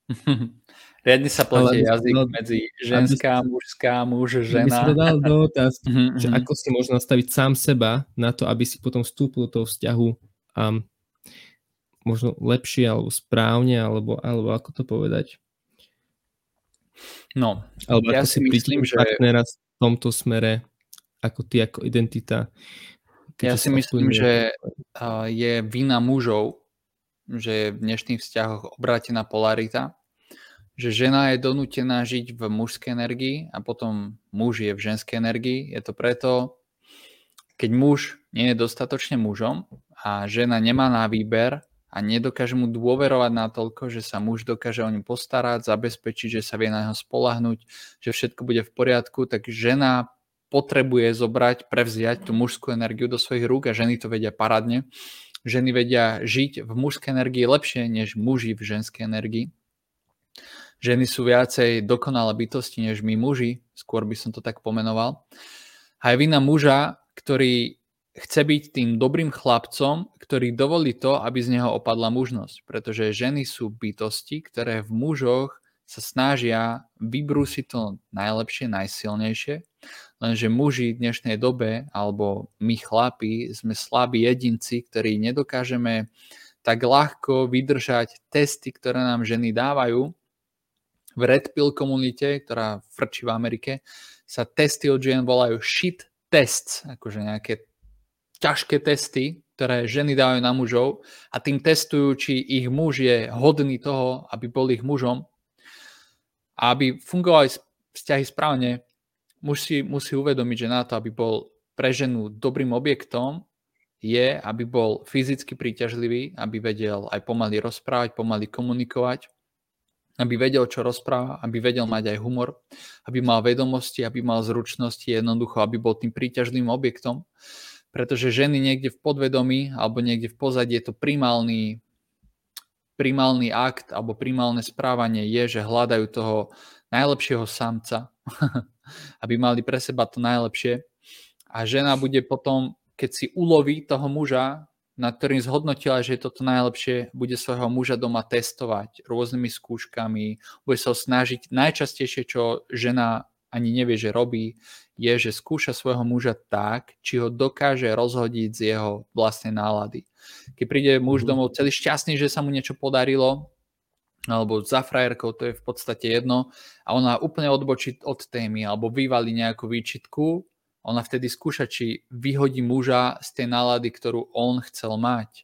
Riadne sa pletie jazyk no, medzi ženská, aby, mužská, muž, žena. Aby si to dal do otázky, mhm, že mhm. ako si možno nastaviť sám seba na to, aby si potom vstúpil do toho vzťahu um, možno lepšie alebo správne, alebo, alebo ako to povedať. No, alebo ja ako si myslím, že... partnera v tomto smere, ako ty, ako identita. Ja si myslím, že je vina mužov, že je v dnešných vzťahoch obrátená polarita že žena je donútená žiť v mužskej energii a potom muž je v ženskej energii. Je to preto, keď muž nie je dostatočne mužom a žena nemá na výber a nedokáže mu dôverovať na toľko, že sa muž dokáže o ňu postarať, zabezpečiť, že sa vie na neho spolahnuť, že všetko bude v poriadku, tak žena potrebuje zobrať, prevziať tú mužskú energiu do svojich rúk a ženy to vedia paradne. Ženy vedia žiť v mužskej energii lepšie než muži v ženskej energii ženy sú viacej dokonalé bytosti než my muži, skôr by som to tak pomenoval. A je vina muža, ktorý chce byť tým dobrým chlapcom, ktorý dovolí to, aby z neho opadla mužnosť. Pretože ženy sú bytosti, ktoré v mužoch sa snažia vybrúsiť to najlepšie, najsilnejšie, lenže muži v dnešnej dobe, alebo my chlapi, sme slabí jedinci, ktorí nedokážeme tak ľahko vydržať testy, ktoré nám ženy dávajú v Red Pill komunite, ktorá frčí v Amerike, sa testy od žien volajú shit tests, akože nejaké ťažké testy, ktoré ženy dávajú na mužov a tým testujú, či ich muž je hodný toho, aby bol ich mužom. A aby fungovali vzťahy správne, muž si musí uvedomiť, že na to, aby bol pre ženu dobrým objektom, je, aby bol fyzicky príťažlivý, aby vedel aj pomaly rozprávať, pomaly komunikovať, aby vedel, čo rozpráva, aby vedel mať aj humor, aby mal vedomosti, aby mal zručnosti, jednoducho, aby bol tým príťažným objektom. Pretože ženy niekde v podvedomí alebo niekde v pozadí je to primálny, primálny akt alebo primálne správanie je, že hľadajú toho najlepšieho samca, aby mali pre seba to najlepšie. A žena bude potom, keď si uloví toho muža, nad ktorým zhodnotila, že toto najlepšie, bude svojho muža doma testovať rôznymi skúškami, bude sa snažiť. Najčastejšie, čo žena ani nevie, že robí, je, že skúša svojho muža tak, či ho dokáže rozhodiť z jeho vlastnej nálady. Keď príde muž mhm. domov celý šťastný, že sa mu niečo podarilo, alebo za frajerkou, to je v podstate jedno, a ona úplne odbočí od témy, alebo vyvalí nejakú výčitku, ona vtedy skúša, či vyhodí muža z tej nálady, ktorú on chcel mať.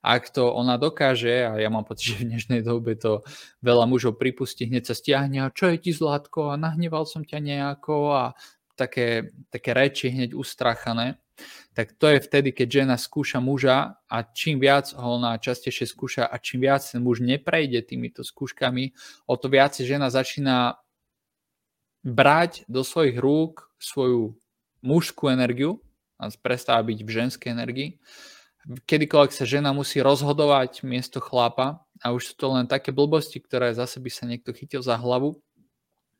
Ak to ona dokáže, a ja mám pocit, že v dnešnej dobe to veľa mužov pripustí, hneď sa stiahne a čo je ti zlatko a nahneval som ťa nejako a také, také reči hneď ustrachané, tak to je vtedy, keď žena skúša muža a čím viac ho ona častejšie skúša a čím viac ten muž neprejde týmito skúškami, o to viac žena začína brať do svojich rúk svoju mužskú energiu a prestáva byť v ženskej energii. Kedykoľvek sa žena musí rozhodovať miesto chlapa a už sú to len také blbosti, ktoré zase by sa niekto chytil za hlavu,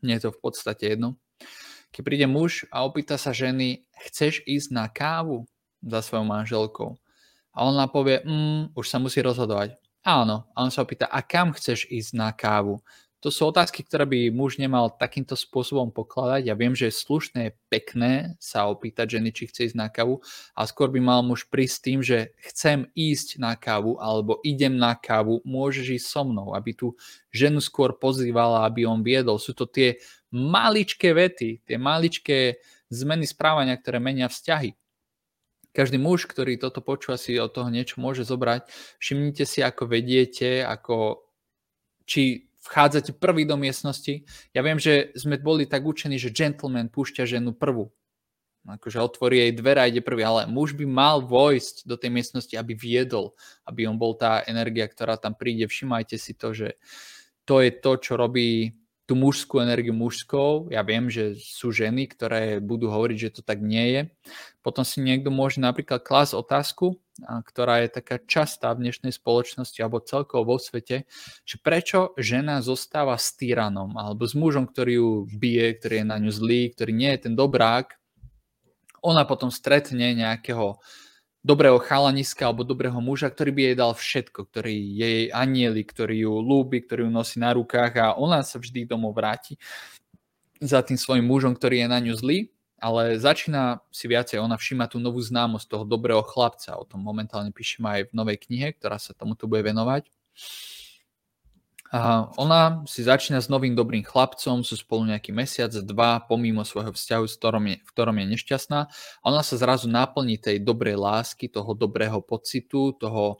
nie je to v podstate jedno, Keď príde muž a opýta sa ženy, chceš ísť na kávu za svojou manželkou? A ona povie, mm, už sa musí rozhodovať. Áno. A on sa opýta, a kam chceš ísť na kávu? To sú otázky, ktoré by muž nemal takýmto spôsobom pokladať. Ja viem, že je slušné, pekné sa opýtať ženy, či chce ísť na kávu a skôr by mal muž prísť tým, že chcem ísť na kávu alebo idem na kávu, môžeš ísť so mnou, aby tu ženu skôr pozývala, aby on viedol. Sú to tie maličké vety, tie maličké zmeny správania, ktoré menia vzťahy. Každý muž, ktorý toto počúva, si od toho niečo môže zobrať. Všimnite si, ako vediete, ako či vchádzate prvý do miestnosti. Ja viem, že sme boli tak učení, že gentleman púšťa ženu prvú. Akože otvorí jej dvere a ide prvý, ale muž by mal vojsť do tej miestnosti, aby viedol, aby on bol tá energia, ktorá tam príde. Všimajte si to, že to je to, čo robí tú mužskú energiu mužskou. Ja viem, že sú ženy, ktoré budú hovoriť, že to tak nie je. Potom si niekto môže napríklad klásť otázku, ktorá je taká častá v dnešnej spoločnosti alebo celkovo vo svete, že prečo žena zostáva s tyranom alebo s mužom, ktorý ju bije, ktorý je na ňu zlý, ktorý nie je ten dobrák. Ona potom stretne nejakého dobrého chalaniska alebo dobrého muža, ktorý by jej dal všetko, ktorý je jej anieli, ktorý ju lúbi, ktorý ju nosí na rukách a ona sa vždy domov vráti za tým svojim mužom, ktorý je na ňu zlý, ale začína si viacej, ona všíma tú novú známosť toho dobrého chlapca, o tom momentálne píšem aj v novej knihe, ktorá sa tomuto bude venovať. A ona si začína s novým dobrým chlapcom, sú spolu nejaký mesiac, dva, pomimo svojho vzťahu, v ktorom je, v ktorom je nešťastná. Ona sa zrazu naplní tej dobrej lásky, toho dobrého pocitu, toho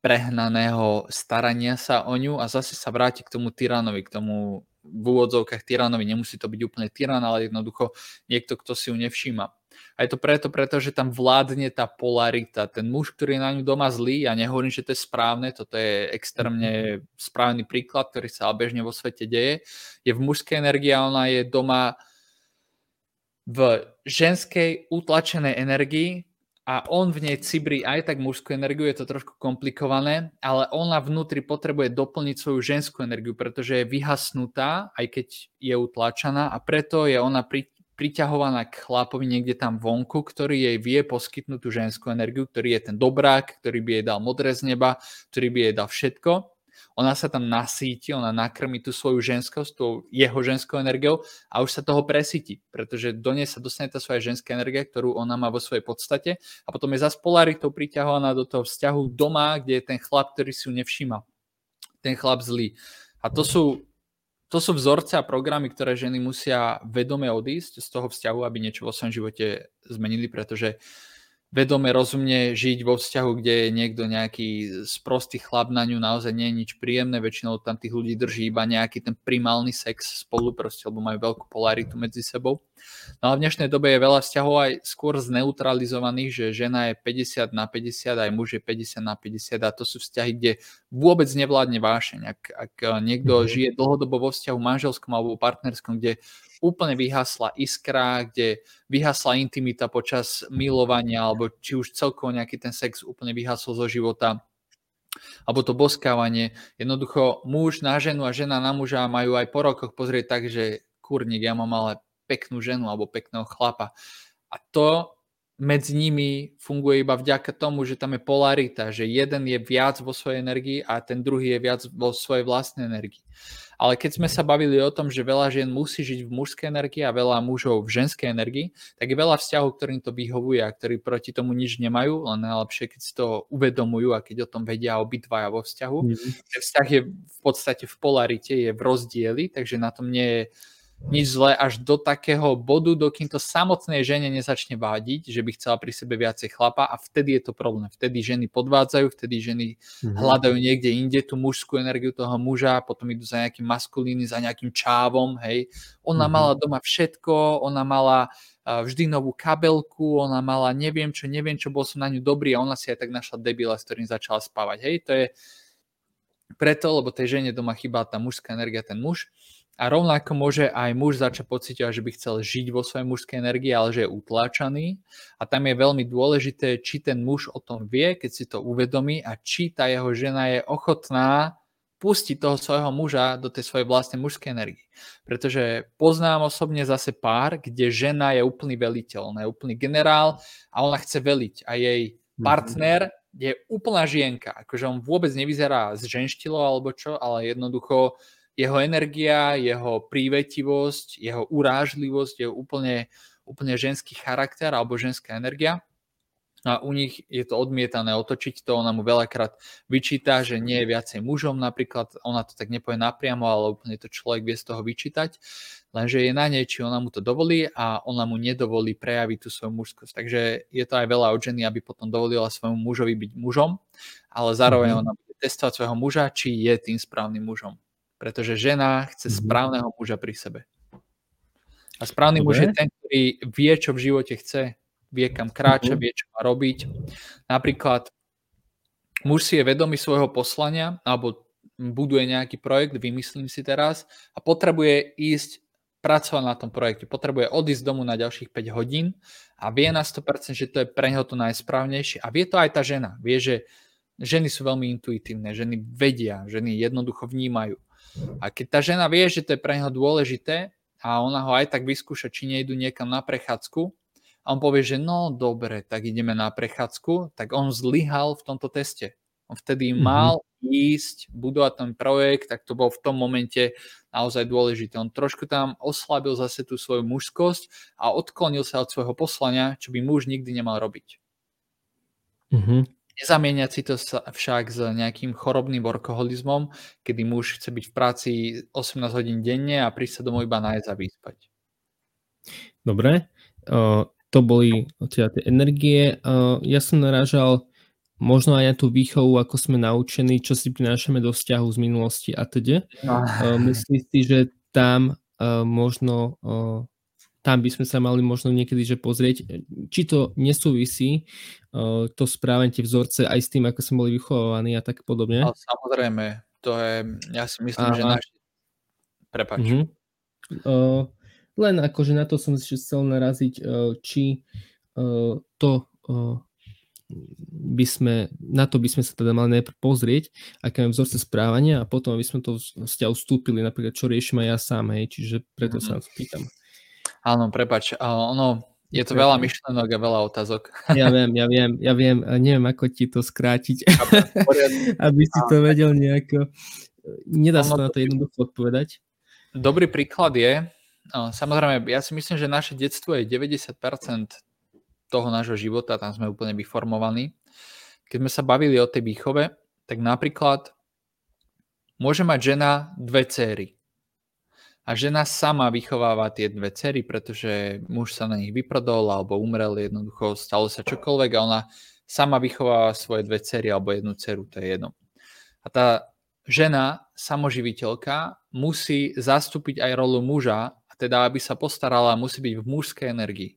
prehnaného starania sa o ňu a zase sa vráti k tomu tyranovi, k tomu v úvodzovkách tyranovi. Nemusí to byť úplne tyran, ale jednoducho niekto, kto si ju nevšíma. A je to preto, pretože tam vládne tá polarita. Ten muž, ktorý je na ňu doma zlý, ja nehovorím, že to je správne, toto je extrémne správny príklad, ktorý sa bežne vo svete deje, je v mužskej energii a ona je doma v ženskej utlačenej energii a on v nej cibrí aj tak mužskú energiu, je to trošku komplikované, ale ona vnútri potrebuje doplniť svoju ženskú energiu, pretože je vyhasnutá, aj keď je utlačaná a preto je ona pri, priťahovaná k chlapovi niekde tam vonku, ktorý jej vie poskytnúť tú ženskú energiu, ktorý je ten dobrák, ktorý by jej dal modré z neba, ktorý by jej dal všetko. Ona sa tam nasíti, ona nakrmi tú svoju ženskosť, tú jeho ženskou energiou a už sa toho presíti, pretože do nej sa dostane tá svoja ženská energia, ktorú ona má vo svojej podstate a potom je zase polaritou priťahovaná do toho vzťahu doma, kde je ten chlap, ktorý si ju nevšíma. Ten chlap zlý. A to sú to sú vzorce a programy, ktoré ženy musia vedome odísť z toho vzťahu, aby niečo vo svojom živote zmenili, pretože vedome, rozumne žiť vo vzťahu, kde je niekto nejaký sprostý chlap na ňu, naozaj nie je nič príjemné, väčšinou tam tých ľudí drží iba nejaký ten primálny sex spolu, proste, lebo majú veľkú polaritu medzi sebou. No a v dnešnej dobe je veľa vzťahov aj skôr zneutralizovaných, že žena je 50 na 50, aj muž je 50 na 50 a to sú vzťahy, kde vôbec nevládne vášeň. Ak, ak niekto mm-hmm. žije dlhodobo vo vzťahu manželskom alebo partnerskom, kde úplne vyhasla iskra, kde vyhasla intimita počas milovania, alebo či už celkovo nejaký ten sex úplne vyhasol zo života, alebo to boskávanie. Jednoducho muž na ženu a žena na muža majú aj po rokoch pozrieť tak, že kurník, ja mám ale peknú ženu alebo pekného chlapa. A to medzi nimi funguje iba vďaka tomu, že tam je polarita, že jeden je viac vo svojej energii a ten druhý je viac vo svojej vlastnej energii. Ale keď sme sa bavili o tom, že veľa žien musí žiť v mužskej energii a veľa mužov v ženskej energii, tak je veľa vzťahov, ktorým to vyhovuje a ktorí proti tomu nič nemajú, len najlepšie, keď si to uvedomujú a keď o tom vedia obidvaja vo vzťahu. Mm-hmm. Vzťah je v podstate v polarite, je v rozdieli, takže na tom nie je nič zlé až do takého bodu, dokým to samotnej žene nezačne vádiť, že by chcela pri sebe viacej chlapa a vtedy je to problém. Vtedy ženy podvádzajú, vtedy ženy mm-hmm. hľadajú niekde inde tú mužskú energiu toho muža, potom idú za nejakým maskulíny, za nejakým čávom, hej. Ona mm-hmm. mala doma všetko, ona mala vždy novú kabelku, ona mala neviem čo, neviem čo, bol som na ňu dobrý a ona si aj tak našla debila, s ktorým začala spávať. Hej, to je preto, lebo tej žene doma chýba tá mužská energia, ten muž. A rovnako môže aj muž začať pocitovať, že by chcel žiť vo svojej mužskej energii, ale že je utláčaný. A tam je veľmi dôležité, či ten muž o tom vie, keď si to uvedomí a či tá jeho žena je ochotná pustiť toho svojho muža do tej svojej vlastnej mužskej energie. Pretože poznám osobne zase pár, kde žena je úplný veliteľ, ona je úplný generál a ona chce veliť a jej mhm. partner je úplná žienka. Akože on vôbec nevyzerá z ženštilo alebo čo, ale jednoducho jeho energia, jeho prívetivosť, jeho urážlivosť je úplne, úplne ženský charakter alebo ženská energia a u nich je to odmietané otočiť to, ona mu veľakrát vyčíta, že nie je viacej mužom napríklad, ona to tak nepovie napriamo, ale úplne to človek vie z toho vyčítať, lenže je na nej, či ona mu to dovolí a ona mu nedovolí prejaviť tú svoju mužskosť. Takže je to aj veľa od ženy, aby potom dovolila svojmu mužovi byť mužom, ale zároveň mm-hmm. ona bude testovať svojho muža, či je tým správnym mužom. Pretože žena chce mm-hmm. správneho muža pri sebe. A správny Dobre. muž je ten, ktorý vie, čo v živote chce, vie kam kráča, mhm. vie čo má robiť. Napríklad muž si je vedomý svojho poslania alebo buduje nejaký projekt, vymyslím si teraz, a potrebuje ísť pracovať na tom projekte, potrebuje odísť domu na ďalších 5 hodín a vie na 100%, že to je pre neho to najsprávnejšie. A vie to aj tá žena. Vie, že ženy sú veľmi intuitívne, ženy vedia, ženy jednoducho vnímajú. A keď tá žena vie, že to je pre neho dôležité a ona ho aj tak vyskúša, či nejdu niekam na prechádzku, a on povie, že no dobre, tak ideme na prechádzku, tak on zlyhal v tomto teste. On vtedy mm-hmm. mal ísť, budovať ten projekt, tak to bol v tom momente naozaj dôležité. On trošku tam oslabil zase tú svoju mužskosť a odklonil sa od svojho poslania, čo by muž nikdy nemal robiť. Mm-hmm. Nezamieniať si to však s nejakým chorobným workoholizmom, kedy muž chce byť v práci 18 hodín denne a prísť sa domov iba nájsť a vyspať. Dobre to boli teda tie energie. Ja som narážal možno aj na tú výchovu, ako sme naučení, čo si prinášame do vzťahu z minulosti a teda. No. Myslím si, že tam možno tam by sme sa mali možno niekedy že pozrieť, či to nesúvisí to správanie tie vzorce aj s tým, ako sme boli vychovávaní a tak podobne. No, samozrejme, to je, ja si myslím, a, že náš... Prepač. Uh-huh. Uh, len akože na to som si chcel naraziť, e, či e, to e, by sme, na to by sme sa teda mali najprv pozrieť, aké máme vzorce správania a potom by sme to vzťahu vstúpili, napríklad čo riešim aj ja sám, hej, čiže preto mm-hmm. sa pýtam. Áno, prepač, ono, je to veľa myšlenok a veľa otázok. Ja viem, ja viem, ja viem, neviem, ako ti to skrátiť, aby si to vedel nejako. Nedá sa na to jednoducho odpovedať. Dobrý príklad je, Samozrejme, ja si myslím, že naše detstvo je 90% toho nášho života, tam sme úplne vyformovaní. Keď sme sa bavili o tej výchove, tak napríklad môže mať žena dve céry. A žena sama vychováva tie dve cery, pretože muž sa na nich vyprodol alebo umrel, jednoducho stalo sa čokoľvek a ona sama vychováva svoje dve cery alebo jednu ceru, to je jedno. A tá žena, samoživiteľka, musí zastúpiť aj rolu muža teda aby sa postarala, musí byť v mužskej energii.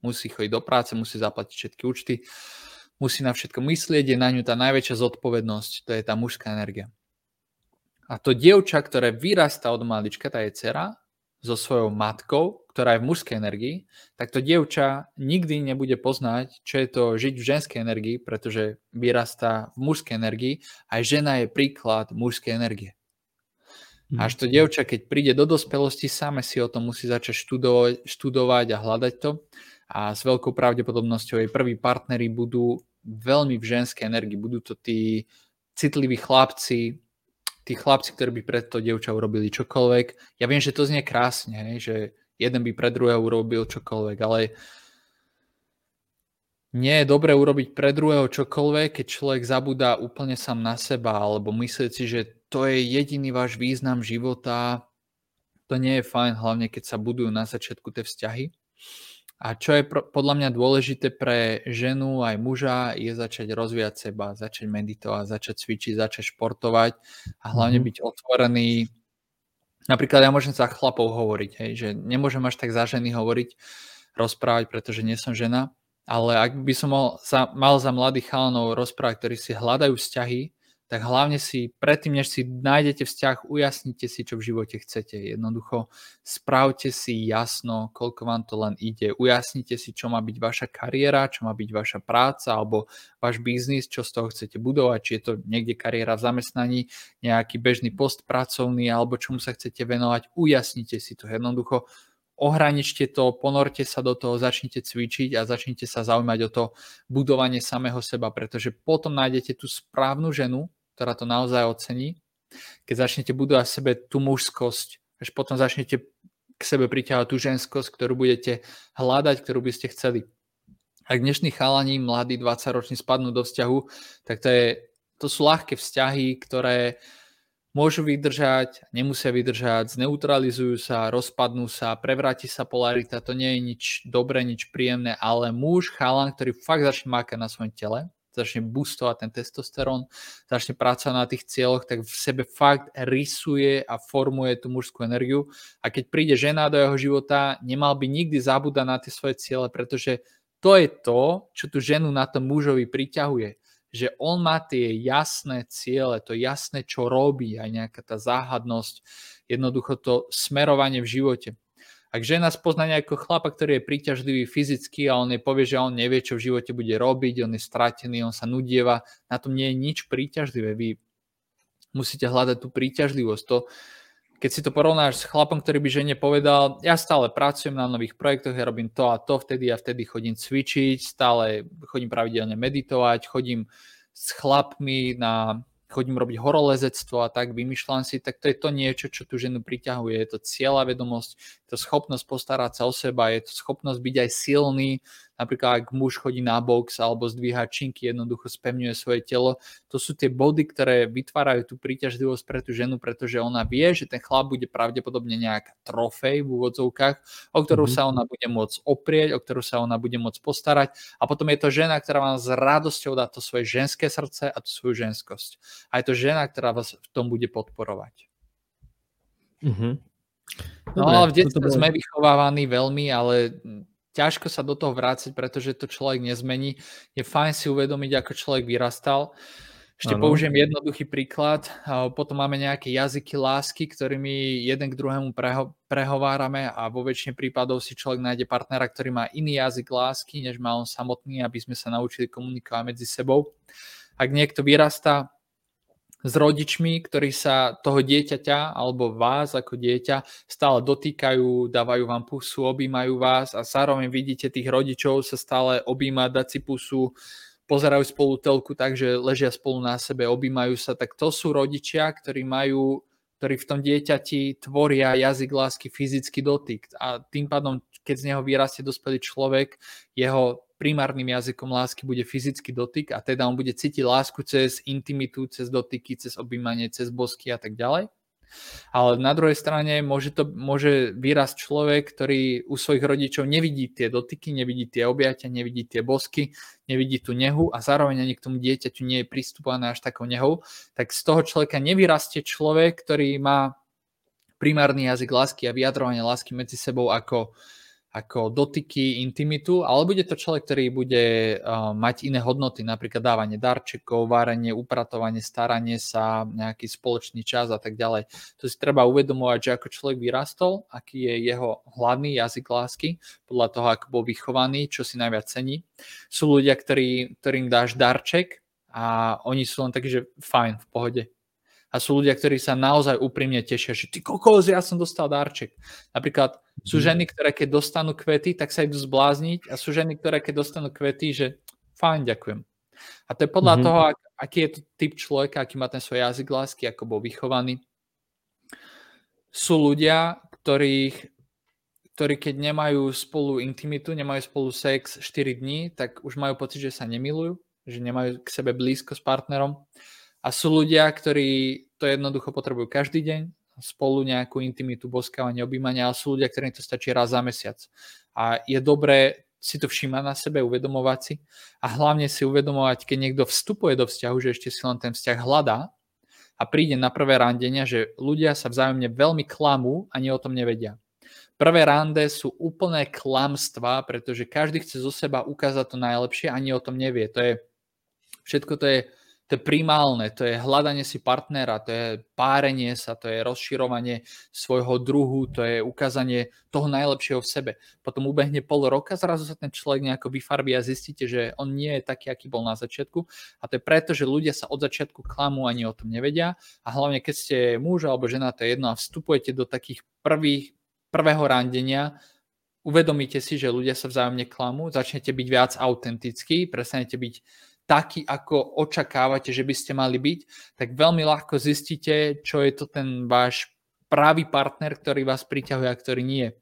Musí chodiť do práce, musí zaplatiť všetky účty, musí na všetko myslieť, je na ňu tá najväčšia zodpovednosť, to je tá mužská energia. A to dievča, ktoré vyrastá od malička, tá je dcera, so svojou matkou, ktorá je v mužskej energii, tak to dievča nikdy nebude poznať, čo je to žiť v ženskej energii, pretože vyrastá v mužskej energii. Aj žena je príklad mužskej energie. Až to dievča, keď príde do dospelosti, same si o tom musí začať študovať, študovať a hľadať to. A s veľkou pravdepodobnosťou jej prví partnery budú veľmi v ženskej energii. Budú to tí citliví chlapci, tí chlapci, ktorí by pre to dievča urobili čokoľvek. Ja viem, že to znie krásne, že jeden by pre druhého urobil čokoľvek, ale nie je dobré urobiť pre druhého čokoľvek, keď človek zabúda úplne sám na seba alebo myslieť si, že to je jediný váš význam života. To nie je fajn, hlavne keď sa budujú na začiatku tie vzťahy. A čo je podľa mňa dôležité pre ženu aj muža, je začať rozvíjať seba, začať meditovať, začať cvičiť, začať športovať a hlavne mm-hmm. byť otvorený. Napríklad ja môžem za chlapov hovoriť, hej, že nemôžem až tak za ženy hovoriť, rozprávať, pretože nie som žena, ale ak by som mal za, mal za mladých chalanov rozprávať, ktorí si hľadajú vzťahy, tak hlavne si, predtým, než si nájdete vzťah, ujasnite si, čo v živote chcete. Jednoducho spravte si jasno, koľko vám to len ide. Ujasnite si, čo má byť vaša kariéra, čo má byť vaša práca alebo váš biznis, čo z toho chcete budovať, či je to niekde kariéra v zamestnaní, nejaký bežný post pracovný alebo čomu sa chcete venovať. Ujasnite si to jednoducho ohraničte to, ponorte sa do toho, začnite cvičiť a začnite sa zaujímať o to budovanie samého seba, pretože potom nájdete tú správnu ženu, ktorá to naozaj ocení. Keď začnete budovať v sebe tú mužskosť, až potom začnete k sebe priťahovať tú ženskosť, ktorú budete hľadať, ktorú by ste chceli. Ak dnešní chalani, mladí 20 roční spadnú do vzťahu, tak to, je, to sú ľahké vzťahy, ktoré môžu vydržať, nemusia vydržať, zneutralizujú sa, rozpadnú sa, prevráti sa polarita, to nie je nič dobré, nič príjemné, ale muž, chalan, ktorý fakt začne mákať na svojom tele, začne boostovať ten testosterón, začne pracovať na tých cieľoch, tak v sebe fakt rysuje a formuje tú mužskú energiu. A keď príde žena do jeho života, nemal by nikdy zabúdať na tie svoje ciele, pretože to je to, čo tú ženu na tom mužovi priťahuje že on má tie jasné ciele, to jasné, čo robí, aj nejaká tá záhadnosť, jednoducho to smerovanie v živote. Ak žena spozná nejakého chlapa, ktorý je príťažlivý fyzicky a on jej povie, že on nevie, čo v živote bude robiť, on je stratený, on sa nudieva, na tom nie je nič príťažlivé. Vy musíte hľadať tú príťažlivosť. To, keď si to porovnáš s chlapom, ktorý by žene povedal, ja stále pracujem na nových projektoch, ja robím to a to, vtedy a vtedy chodím cvičiť, stále chodím pravidelne meditovať, chodím s chlapmi na chodím robiť horolezectvo a tak, vymýšľam si, tak to je to niečo, čo tú ženu priťahuje. Je to cieľa vedomosť, je to schopnosť postarať sa o seba, je to schopnosť byť aj silný, napríklad ak muž chodí na box alebo zdvíha činky, jednoducho spevňuje svoje telo. To sú tie body, ktoré vytvárajú tú príťažlivosť pre tú ženu, pretože ona vie, že ten chlap bude pravdepodobne nejaká trofej v úvodzovkách, o ktorú mm-hmm. sa ona bude môcť oprieť, o ktorú sa ona bude môcť postarať. A potom je to žena, ktorá vám s radosťou dá to svoje ženské srdce a tú svoju ženskosť. A je to žena, ktorá vás v tom bude podporovať. Mm-hmm. No ale v detstve sme vychovávaní veľmi, ale ťažko sa do toho vrácať, pretože to človek nezmení. Je fajn si uvedomiť, ako človek vyrastal. Ešte ano. použijem jednoduchý príklad. Potom máme nejaké jazyky lásky, ktorými jeden k druhému preho- prehovárame a vo väčšine prípadov si človek nájde partnera, ktorý má iný jazyk lásky, než má on samotný, aby sme sa naučili komunikovať medzi sebou. Ak niekto vyrastá s rodičmi, ktorí sa toho dieťaťa alebo vás ako dieťa stále dotýkajú, dávajú vám pusu, objímajú vás a zároveň vidíte tých rodičov sa stále objímať, dať si pusu, pozerajú spolu telku tak, že ležia spolu na sebe, objímajú sa, tak to sú rodičia, ktorí majú ktorí v tom dieťati tvoria jazyk lásky, fyzický dotyk. A tým pádom, keď z neho vyrastie dospelý človek, jeho primárnym jazykom lásky bude fyzický dotyk a teda on bude cítiť lásku cez intimitu, cez dotyky, cez objímanie, cez bosky a tak ďalej. Ale na druhej strane môže, to, môže vyrásť človek, ktorý u svojich rodičov nevidí tie dotyky, nevidí tie objatia, nevidí tie bosky, nevidí tú nehu a zároveň ani k tomu dieťaťu nie je pristupované až takou nehou, tak z toho človeka nevyrastie človek, ktorý má primárny jazyk lásky a vyjadrovanie lásky medzi sebou ako ako dotyky, intimitu, ale bude to človek, ktorý bude uh, mať iné hodnoty, napríklad dávanie darčekov, várenie, upratovanie, staranie sa, nejaký spoločný čas a tak ďalej. To si treba uvedomovať, že ako človek vyrastol, aký je jeho hlavný jazyk lásky, podľa toho, ako bol vychovaný, čo si najviac cení. Sú ľudia, ktorí, ktorým dáš darček a oni sú len takí, že fajn, v pohode, a sú ľudia, ktorí sa naozaj úprimne tešia, že ty kokos, ja som dostal darček. Napríklad sú mhm. ženy, ktoré keď dostanú kvety, tak sa idú zblázniť a sú ženy, ktoré keď dostanú kvety, že fajn, ďakujem. A to je podľa mm-hmm. toho, ak, aký je to typ človeka, aký má ten svoj jazyk lásky, ako bol vychovaný. Sú ľudia, ktorých, ktorí keď nemajú spolu intimitu, nemajú spolu sex 4 dní, tak už majú pocit, že sa nemilujú, že nemajú k sebe blízko s partnerom. A sú ľudia, ktorí to jednoducho potrebujú každý deň, spolu nejakú intimitu, boskávanie, objímania, ale sú ľudia, ktorým to stačí raz za mesiac. A je dobré si to všímať na sebe, uvedomovať si a hlavne si uvedomovať, keď niekto vstupuje do vzťahu, že ešte si len ten vzťah hľadá a príde na prvé randenia, že ľudia sa vzájomne veľmi klamú a ani o tom nevedia. Prvé rande sú úplné klamstvá, pretože každý chce zo seba ukázať to najlepšie, ani o tom nevie. To je, všetko to je to je primálne, to je hľadanie si partnera, to je párenie sa, to je rozširovanie svojho druhu, to je ukázanie toho najlepšieho v sebe. Potom ubehne pol roka, zrazu sa ten človek nejako vyfarbí a zistíte, že on nie je taký, aký bol na začiatku. A to je preto, že ľudia sa od začiatku klamú ani o tom nevedia. A hlavne, keď ste muž alebo žena, to je jedno a vstupujete do takých prvých, prvého randenia, uvedomíte si, že ľudia sa vzájomne klamú, začnete byť viac autentickí, prestanete byť taký, ako očakávate, že by ste mali byť, tak veľmi ľahko zistíte, čo je to ten váš pravý partner, ktorý vás priťahuje a ktorý nie.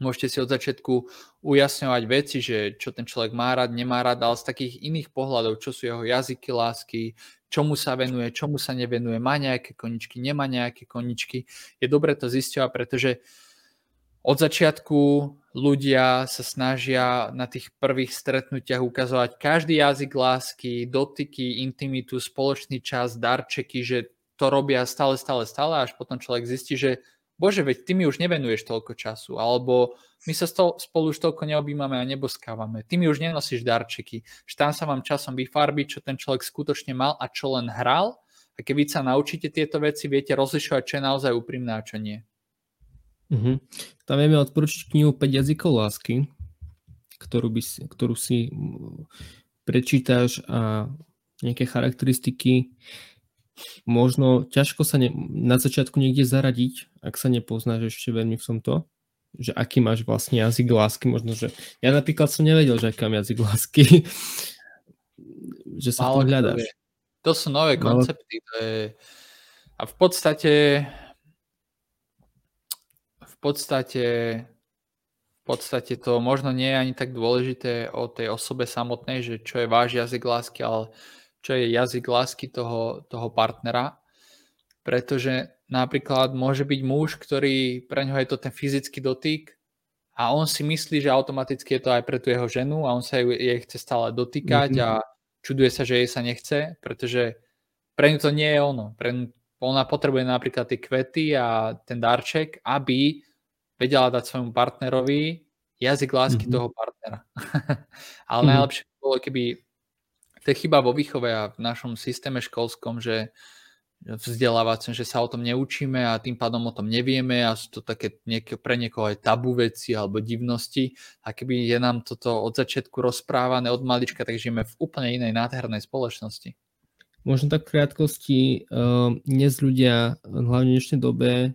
Môžete si od začiatku ujasňovať veci, že čo ten človek má rád, nemá rád, ale z takých iných pohľadov, čo sú jeho jazyky lásky, čomu sa venuje, čomu sa nevenuje, má nejaké koničky, nemá nejaké koničky. Je dobre to zisťovať, pretože od začiatku ľudia sa snažia na tých prvých stretnutiach ukazovať každý jazyk lásky, dotyky, intimitu, spoločný čas, darčeky, že to robia stále, stále, stále, až potom človek zistí, že bože, veď ty mi už nevenuješ toľko času, alebo my sa spolu už toľko neobjímame a neboskávame, ty mi už nenosíš darčeky, že tam sa vám časom vyfarbiť, čo ten človek skutočne mal a čo len hral. A keď vy sa naučíte tieto veci, viete rozlišovať, čo je naozaj úprimné a čo nie. Mm-hmm. Tam vieme odporučiť knihu 5 jazykov lásky, ktorú, by si, ktorú si prečítaš a nejaké charakteristiky možno ťažko sa ne, na začiatku niekde zaradiť, ak sa nepoznáš ešte veľmi v tomto, že aký máš vlastne jazyk lásky, možno, že ja napríklad som nevedel, že aký mám jazyk lásky, že sa to hľadáš. To sú nové koncepty, to je... a v podstate podstate v podstate to možno nie je ani tak dôležité o tej osobe samotnej, že čo je váš jazyk lásky, ale čo je jazyk lásky toho, toho partnera. Pretože napríklad môže byť muž, ktorý pre ňoho je to ten fyzický dotyk a on si myslí, že automaticky je to aj pre tú jeho ženu a on sa jej, jej chce stále dotýkať mm-hmm. a čuduje sa, že jej sa nechce, pretože pre ňu to nie je ono. Pre, ona potrebuje napríklad tie kvety a ten darček, aby vedela dať svojmu partnerovi jazyk lásky mm-hmm. toho partnera. Ale mm-hmm. najlepšie bolo, keby to je chyba vo výchove a v našom systéme školskom, že vzdelávacom, že sa o tom neučíme a tým pádom o tom nevieme a sú to také niek- pre niekoho aj tabu veci alebo divnosti a keby je nám toto od začiatku rozprávané od malička, tak žijeme v úplne inej nádhernej spoločnosti. Možno tak v krátkosti, uh, dnes ľudia, hlavne v dnešnej dobe,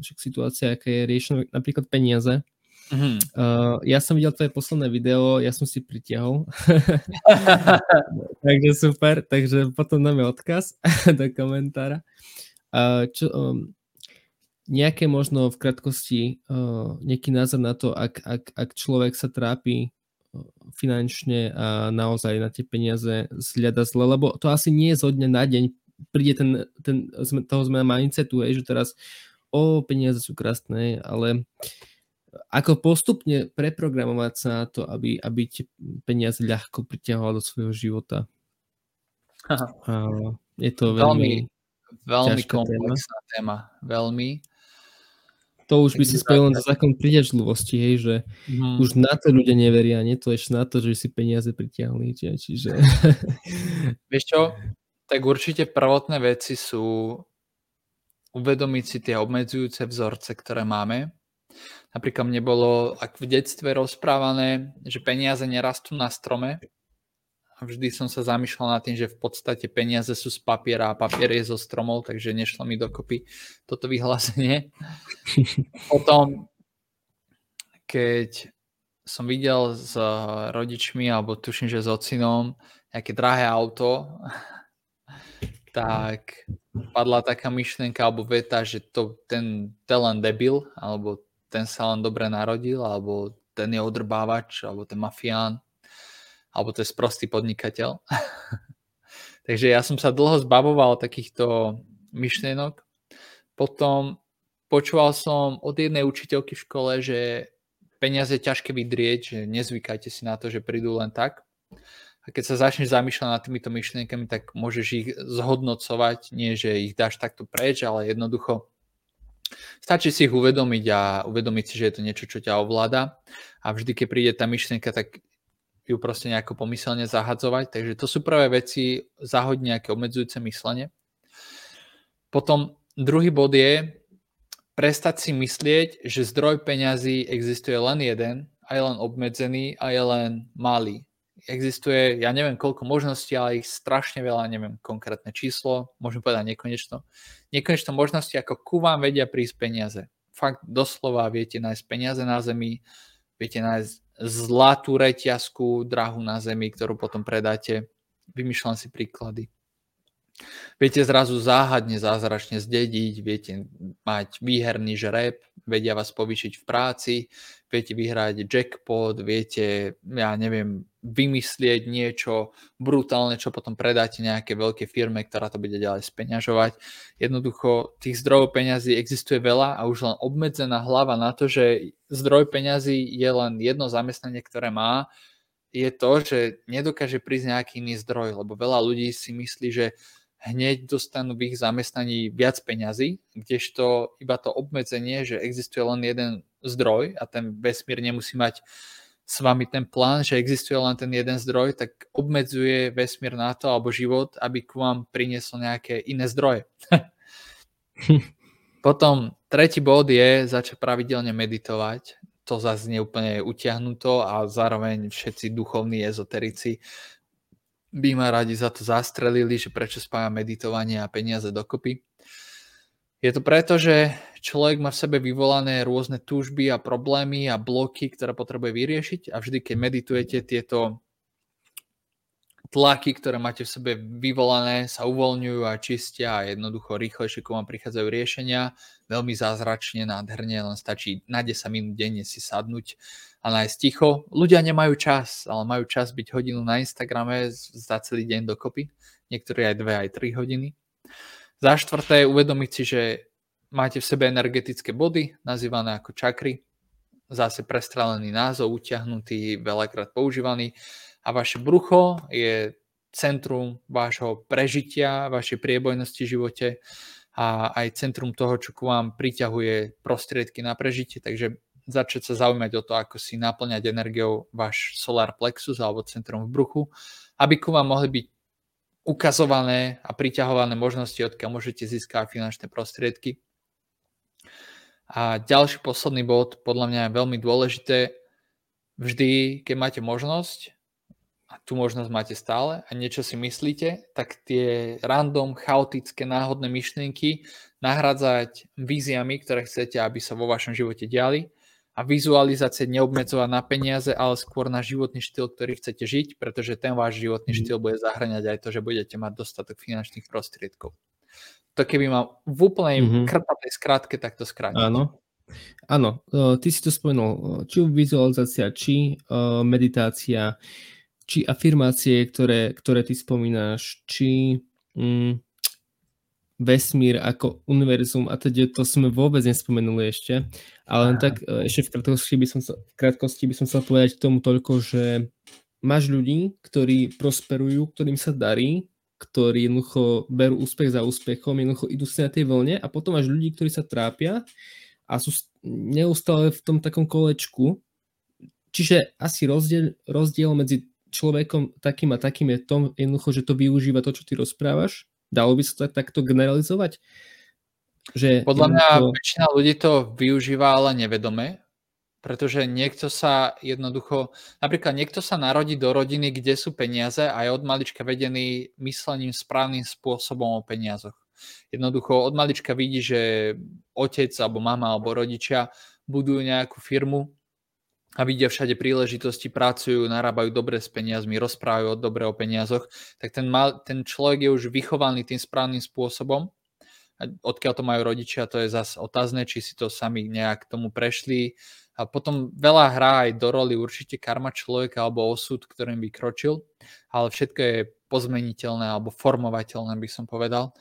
však situácia, aká je riešená napríklad peniaze. Mm-hmm. Uh, ja som videl tvoje posledné video, ja som si pritiahol. takže super, takže potom dáme odkaz do komentára. Uh, čo, um, nejaké možno v krátkosti uh, nejaký názor na to, ak, ak, ak človek sa trápi finančne a naozaj na tie peniaze zľada zle, lebo to asi nie je zo dňa na deň príde ten, ten toho zmena mindsetu, že teraz o, peniaze sú krásne, ale ako postupne preprogramovať sa na to, aby, aby tie peniaze ľahko priťahoval do svojho života. A je to veľmi, veľmi, veľmi komplexná téma. téma. Veľmi. To už by si spojil len za zákon priťažlivosti, hej, že hmm. už na to ľudia neveria, nie to ešte na to, že si peniaze pritiahli. Čiže... Vieš čo, tak určite prvotné veci sú uvedomiť si tie obmedzujúce vzorce, ktoré máme. Napríklad mne bolo ak v detstve rozprávané, že peniaze nerastú na strome. A vždy som sa zamýšľal nad tým, že v podstate peniaze sú z papiera a papier je zo stromov, takže nešlo mi dokopy toto vyhlásenie. Potom, keď som videl s rodičmi, alebo tuším, že s ocinom, nejaké drahé auto, tak padla taká myšlienka alebo veta, že to, ten, ten len debil, alebo ten sa len dobre narodil, alebo ten je odrbávač, alebo ten mafián, alebo to je sprostý podnikateľ. Takže ja som sa dlho zbavoval takýchto myšlienok. Potom počúval som od jednej učiteľky v škole, že peniaze je ťažké vydrieť, že nezvykajte si na to, že prídu len tak. Keď sa začneš zamýšľať nad týmito myšlienkami, tak môžeš ich zhodnocovať, nie že ich dáš takto preč, ale jednoducho stačí si ich uvedomiť a uvedomiť si, že je to niečo, čo ťa ovláda. A vždy, keď príde tá myšlienka, tak ju proste nejako pomyselne zahadzovať. Takže to sú prvé veci, zahodiť nejaké obmedzujúce myslenie. Potom druhý bod je prestať si myslieť, že zdroj peňazí existuje len jeden a je len obmedzený a je len malý. Existuje, ja neviem koľko možností, ale ich strašne veľa, neviem konkrétne číslo, môžem povedať nekonečno. Nekonečno možnosti, ako ku vám vedia prísť peniaze. Fakt doslova viete nájsť peniaze na zemi, viete nájsť zlatú reťazku, drahu na zemi, ktorú potom predáte. Vymýšľam si príklady. Viete zrazu záhadne, zázračne zdediť, viete mať výherný žreb, vedia vás povýšiť v práci, viete vyhrať jackpot, viete, ja neviem, vymyslieť niečo brutálne, čo potom predáte nejaké veľké firme, ktorá to bude ďalej speňažovať. Jednoducho tých zdrojov peňazí existuje veľa a už len obmedzená hlava na to, že zdroj peňazí je len jedno zamestnanie, ktoré má, je to, že nedokáže prísť nejaký iný zdroj, lebo veľa ľudí si myslí, že hneď dostanú v ich zamestnaní viac peňazí, kdežto iba to obmedzenie, že existuje len jeden zdroj a ten vesmír nemusí mať s vami ten plán, že existuje len ten jeden zdroj, tak obmedzuje vesmír na to, alebo život, aby k vám priniesol nejaké iné zdroje. Potom tretí bod je začať pravidelne meditovať. To zase nie úplne je utiahnuto a zároveň všetci duchovní ezoterici by ma radi za to zastrelili, že prečo spája meditovanie a peniaze dokopy. Je to preto, že človek má v sebe vyvolané rôzne túžby a problémy a bloky, ktoré potrebuje vyriešiť a vždy, keď meditujete, tieto tlaky, ktoré máte v sebe vyvolané, sa uvoľňujú a čistia a jednoducho rýchlejšie ku vám prichádzajú riešenia. Veľmi zázračne, nádherne, len stačí na 10 minút denne si sadnúť a nájsť ticho. Ľudia nemajú čas, ale majú čas byť hodinu na Instagrame za celý deň dokopy. Niektorí aj dve, aj tri hodiny. Za štvrté, uvedomiť si, že máte v sebe energetické body, nazývané ako čakry. Zase prestrelený názov, utiahnutý, veľakrát používaný. A vaše brucho je centrum vášho prežitia, vašej priebojnosti v živote a aj centrum toho, čo ku vám priťahuje prostriedky na prežitie. Takže začať sa zaujímať o to, ako si naplňať energiou váš solar plexus alebo centrum v bruchu, aby ku vám mohli byť ukazované a priťahované možnosti, odkiaľ môžete získať finančné prostriedky. A ďalší posledný bod, podľa mňa je veľmi dôležité, vždy, keď máte možnosť, a tú možnosť máte stále a niečo si myslíte, tak tie random, chaotické, náhodné myšlienky nahradzať víziami, ktoré chcete, aby sa vo vašom živote diali a vizualizácie neobmedzovať na peniaze, ale skôr na životný štýl, ktorý chcete žiť, pretože ten váš životný mhm. štýl bude zahrňať aj to, že budete mať dostatok finančných prostriedkov. To keby mal v úplnej mm-hmm. krpatej skratke, tak to skrátiť. Áno. Áno, ty si to spomenul, či vizualizácia, či meditácia, či afirmácie, ktoré, ktoré ty spomínaš, či mm, vesmír ako univerzum a teda to sme vôbec nespomenuli ešte. Ale len tak e, ešte v krátkosti by som, v krátkosti by som chcel povedať k tomu toľko, že máš ľudí, ktorí prosperujú, ktorým sa darí, ktorí jednoducho berú úspech za úspechom, jednoducho idú si na tej vlne a potom máš ľudí, ktorí sa trápia a sú neustále v tom takom kolečku. Čiže asi rozdiel, rozdiel medzi človekom takým a takým je tom jednoducho, že to využíva to, čo ty rozprávaš Dalo by sa to takto generalizovať? Že Podľa mňa to... väčšina ľudí to využíva, ale nevedome, pretože niekto sa jednoducho, napríklad niekto sa narodí do rodiny, kde sú peniaze a je od malička vedený myslením správnym spôsobom o peniazoch. Jednoducho od malička vidí, že otec alebo mama alebo rodičia budujú nejakú firmu a vidia všade príležitosti, pracujú, narábajú dobre s peniazmi, rozprávajú o dobre o peniazoch, tak ten, mal, ten človek je už vychovaný tým správnym spôsobom. A odkiaľ to majú rodičia, to je zase otázne, či si to sami nejak tomu prešli. A potom veľa hrá aj do roli určite karma človeka alebo osud, ktorým by kročil, ale všetko je pozmeniteľné alebo formovateľné, by som povedal.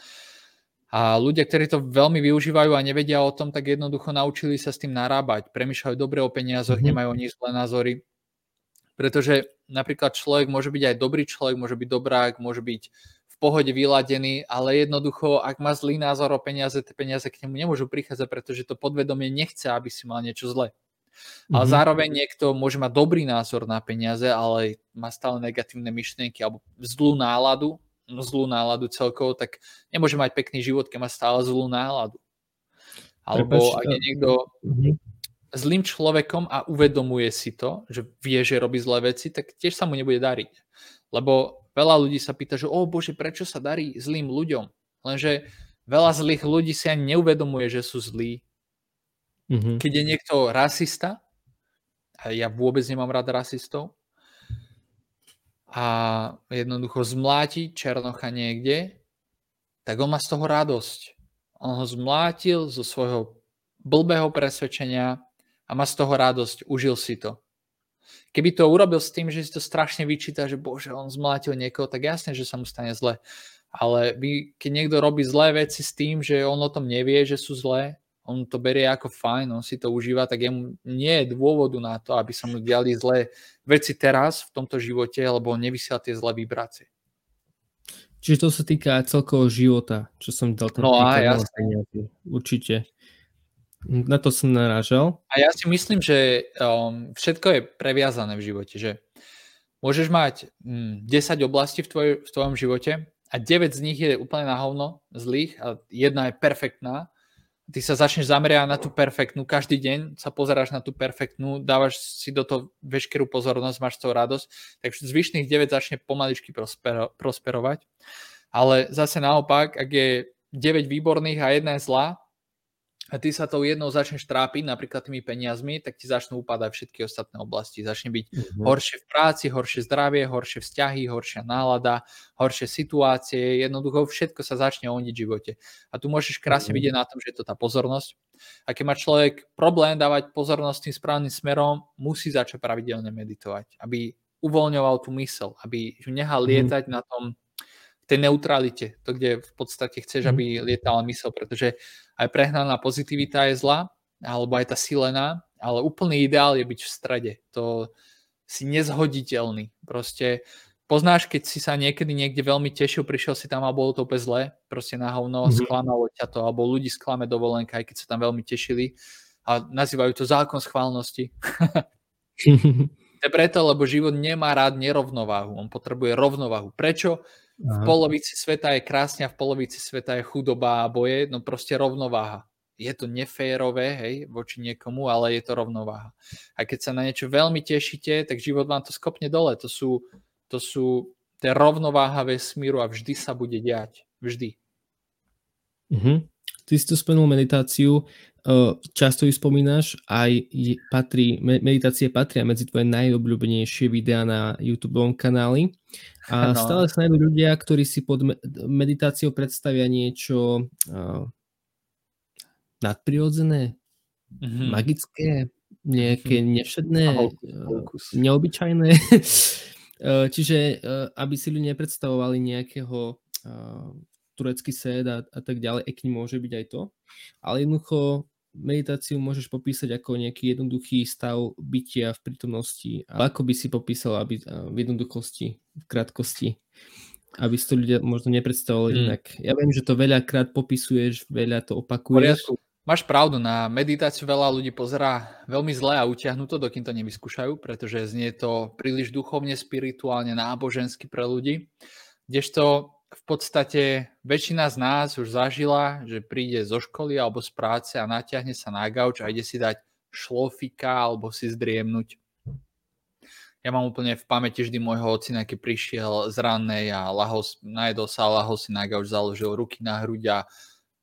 A ľudia, ktorí to veľmi využívajú a nevedia o tom, tak jednoducho naučili sa s tým narábať. Premýšľajú dobre o peniazoch, mm-hmm. nemajú o nich zlé názory. Pretože napríklad človek môže byť aj dobrý človek, môže byť dobrák, môže byť v pohode vyladený, ale jednoducho, ak má zlý názor o peniaze, tie peniaze k nemu nemôžu prichádzať, pretože to podvedomie nechce, aby si mal niečo zlé. Ale mm-hmm. zároveň niekto môže mať dobrý názor na peniaze, ale má stále negatívne myšlienky alebo zlú náladu, zlú náladu celkovo, tak nemôže mať pekný život, keď má stále zlú náladu. Alebo Prepač, ak je niekto mm-hmm. zlým človekom a uvedomuje si to, že vie, že robí zlé veci, tak tiež sa mu nebude dariť. Lebo veľa ľudí sa pýta, že o bože, prečo sa darí zlým ľuďom? Lenže veľa zlých ľudí si ani neuvedomuje, že sú zlí. Mm-hmm. Keď je niekto rasista, a ja vôbec nemám rád rasistov, a jednoducho zmláti Černocha niekde, tak on má z toho radosť. On ho zmlátil zo svojho blbého presvedčenia a má z toho radosť, užil si to. Keby to urobil s tým, že si to strašne vyčíta, že bože, on zmlátil niekoho, tak jasne, že sa mu stane zle. Ale vy, keď niekto robí zlé veci s tým, že on o tom nevie, že sú zlé, on to berie ako fajn, on si to užíva, tak jemu nie je dôvodu na to, aby sa mu diali zlé veci teraz v tomto živote, lebo on nevysiela tie zlé vibrácie. Čiže to sa týka celkového života, čo som dal ten No a jasne. Určite. Na to som narážal. A ja si myslím, že um, všetko je previazané v živote, že môžeš mať um, mm, 10 oblastí v, tvoj, v tvojom živote a 9 z nich je úplne na hovno zlých a jedna je perfektná, ty sa začneš zameriavať na tú perfektnú, každý deň sa pozeráš na tú perfektnú, dávaš si do toho veškerú pozornosť, máš toho radosť, tak zvyšných 9 začne pomaličky prospero, prosperovať. Ale zase naopak, ak je 9 výborných a jedna je zlá, ty sa tou jednou začneš trápiť, napríklad tými peniazmi, tak ti začnú upadať všetky ostatné oblasti. Začne byť mm-hmm. horšie v práci, horšie zdravie, horšie vzťahy, horšia nálada, horšie situácie, jednoducho všetko sa začne oniť v živote. A tu môžeš krásne mm-hmm. vidieť na tom, že je to tá pozornosť. A keď má človek problém dávať pozornosť tým správnym smerom, musí začať pravidelne meditovať, aby uvoľňoval tú mysel, aby ju nehal mhm. lietať mm-hmm. na tom tej neutralite, to, kde v podstate chceš, mhm. aby lietala mysel, pretože aj prehnaná pozitivita je zlá, alebo aj tá silená, ale úplný ideál je byť v strede. To si nezhoditeľný. Proste poznáš, keď si sa niekedy niekde veľmi tešil, prišiel si tam a bolo to úplne zlé, proste na hovno, mm-hmm. sklamalo ťa to, alebo ľudí sklame dovolenka, aj keď sa tam veľmi tešili a nazývajú to zákon schválnosti. to je preto, lebo život nemá rád nerovnováhu, on potrebuje rovnováhu. Prečo? V polovici sveta je krásne a v polovici sveta je chudoba a boje, no proste rovnováha. Je to neférové, hej, voči niekomu, ale je to rovnováha. A keď sa na niečo veľmi tešíte, tak život vám to skopne dole. To sú, to sú tie rovnováha vesmíru a vždy sa bude diať. Vždy. Uh-huh. Ty si tu spomenul meditáciu, často ju spomínaš, aj patrí, meditácie patria medzi tvoje najobľúbenejšie videá na YouTube kanáli. A no. stále sa nájdú ľudia, ktorí si pod meditáciou predstavia niečo uh, nadprirodzené, mm-hmm. magické, nejaké mm-hmm. nevšedné, uh, neobyčajné. Čiže aby si ľudia nepredstavovali nejakého uh, turecký sed a, a tak ďalej, ek môže byť aj to, ale jednoducho meditáciu môžeš popísať ako nejaký jednoduchý stav bytia v prítomnosti. A ako by si popísal aby, v jednoduchosti, v krátkosti, aby si to ľudia možno nepredstavovali hmm. inak. Ja viem, že to veľakrát popisuješ, veľa to opakuješ. Poriadku. Máš pravdu, na meditáciu veľa ľudí pozerá veľmi zle a utiahnuto, dokým to nevyskúšajú, pretože znie to príliš duchovne, spirituálne, nábožensky pre ľudí. Kdežto v podstate väčšina z nás už zažila, že príde zo školy alebo z práce a natiahne sa na gauč a ide si dať šlofika alebo si zdriemnúť. Ja mám úplne v pamäti vždy môjho ocina, keď prišiel z rannej a lahol, najedol sa a lahol si na gauč, založil ruky na hruď a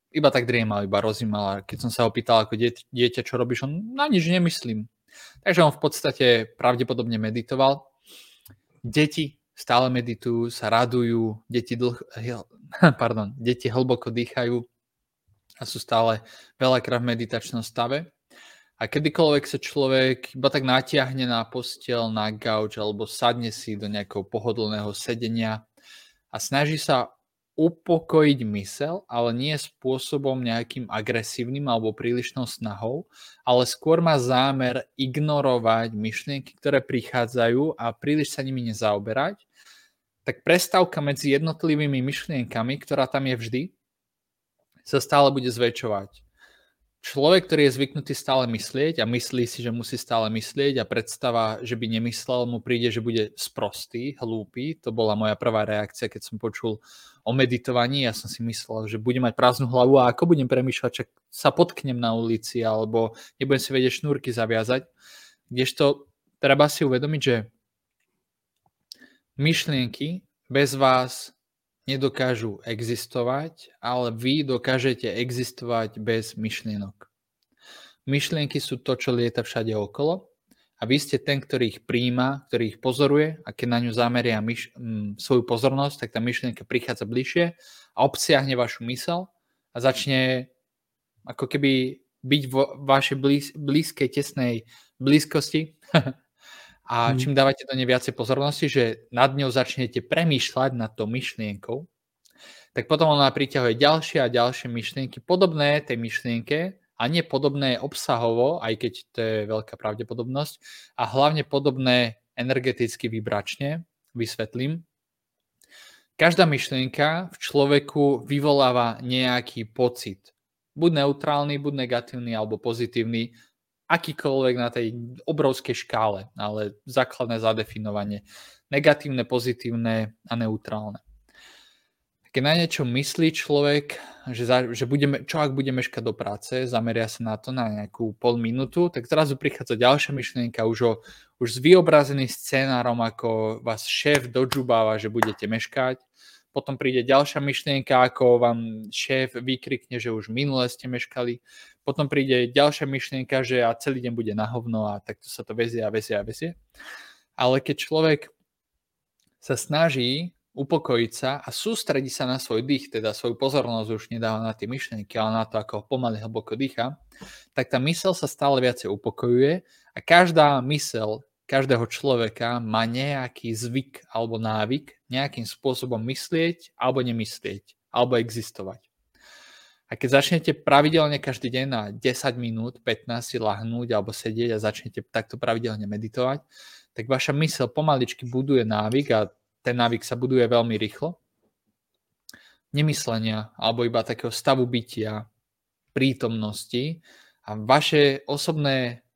iba tak driemal, iba rozímal. A keď som sa ho pýtal ako dieťa, čo robíš, on na nič nemyslím. Takže on v podstate pravdepodobne meditoval. Deti stále meditujú, sa radujú, deti, dlh, pardon, deti hlboko dýchajú a sú stále veľakrát v meditačnom stave. A kedykoľvek sa človek iba tak natiahne na postel, na gauč alebo sadne si do nejakého pohodlného sedenia a snaží sa upokojiť mysel, ale nie spôsobom nejakým agresívnym alebo prílišnou snahou, ale skôr má zámer ignorovať myšlienky, ktoré prichádzajú a príliš sa nimi nezaoberať, tak prestávka medzi jednotlivými myšlienkami, ktorá tam je vždy, sa stále bude zväčšovať. Človek, ktorý je zvyknutý stále myslieť a myslí si, že musí stále myslieť a predstava, že by nemyslel, mu príde, že bude sprostý, hlúpy. To bola moja prvá reakcia, keď som počul o meditovaní. Ja som si myslel, že budem mať prázdnu hlavu a ako budem premýšľať, že sa potknem na ulici alebo nebudem si vedieť šnúrky zaviazať. Kdežto treba si uvedomiť, že myšlienky bez vás nedokážu existovať, ale vy dokážete existovať bez myšlienok. Myšlienky sú to, čo lieta všade okolo a vy ste ten, ktorý ich príjma, ktorý ich pozoruje a keď na ňu zameria myš- m, svoju pozornosť, tak tá myšlienka prichádza bližšie a obsiahne vašu mysel a začne ako keby byť vo vašej blíz- blízkej, tesnej blízkosti A mm. čím dávate do nej viacej pozornosti, že nad ňou začnete premýšľať nad tou myšlienkou, tak potom ona priťahuje ďalšie a ďalšie myšlienky, podobné tej myšlienke a nie podobné obsahovo, aj keď to je veľká pravdepodobnosť, a hlavne podobné energeticky vybračne, vysvetlím. Každá myšlienka v človeku vyvoláva nejaký pocit. Buď neutrálny, buď negatívny alebo pozitívny, akýkoľvek na tej obrovskej škále, ale základné zadefinovanie. Negatívne, pozitívne a neutrálne. Keď na niečo myslí človek, že, za, že budeme, čo ak budeme meškať do práce, zameria sa na to na nejakú pol minútu, tak zrazu prichádza ďalšia myšlienka už, o, už s vyobrazeným scenárom, ako vás šéf dožubáva, že budete meškať potom príde ďalšia myšlienka, ako vám šéf vykrikne, že už minule ste meškali, potom príde ďalšia myšlienka, že a celý deň bude na hovno a takto sa to vezie a vezie a vezie. Ale keď človek sa snaží upokojiť sa a sústrediť sa na svoj dých, teda svoju pozornosť už nedáva na tie myšlienky, ale na to, ako pomaly hlboko dýcha, tak tá mysel sa stále viacej upokojuje a každá mysel každého človeka má nejaký zvyk alebo návyk nejakým spôsobom myslieť alebo nemyslieť, alebo existovať. A keď začnete pravidelne každý deň na 10 minút, 15 si lahnúť alebo sedieť a začnete takto pravidelne meditovať, tak vaša mysel pomaličky buduje návyk a ten návyk sa buduje veľmi rýchlo. Nemyslenia alebo iba takého stavu bytia, prítomnosti a vaše osobné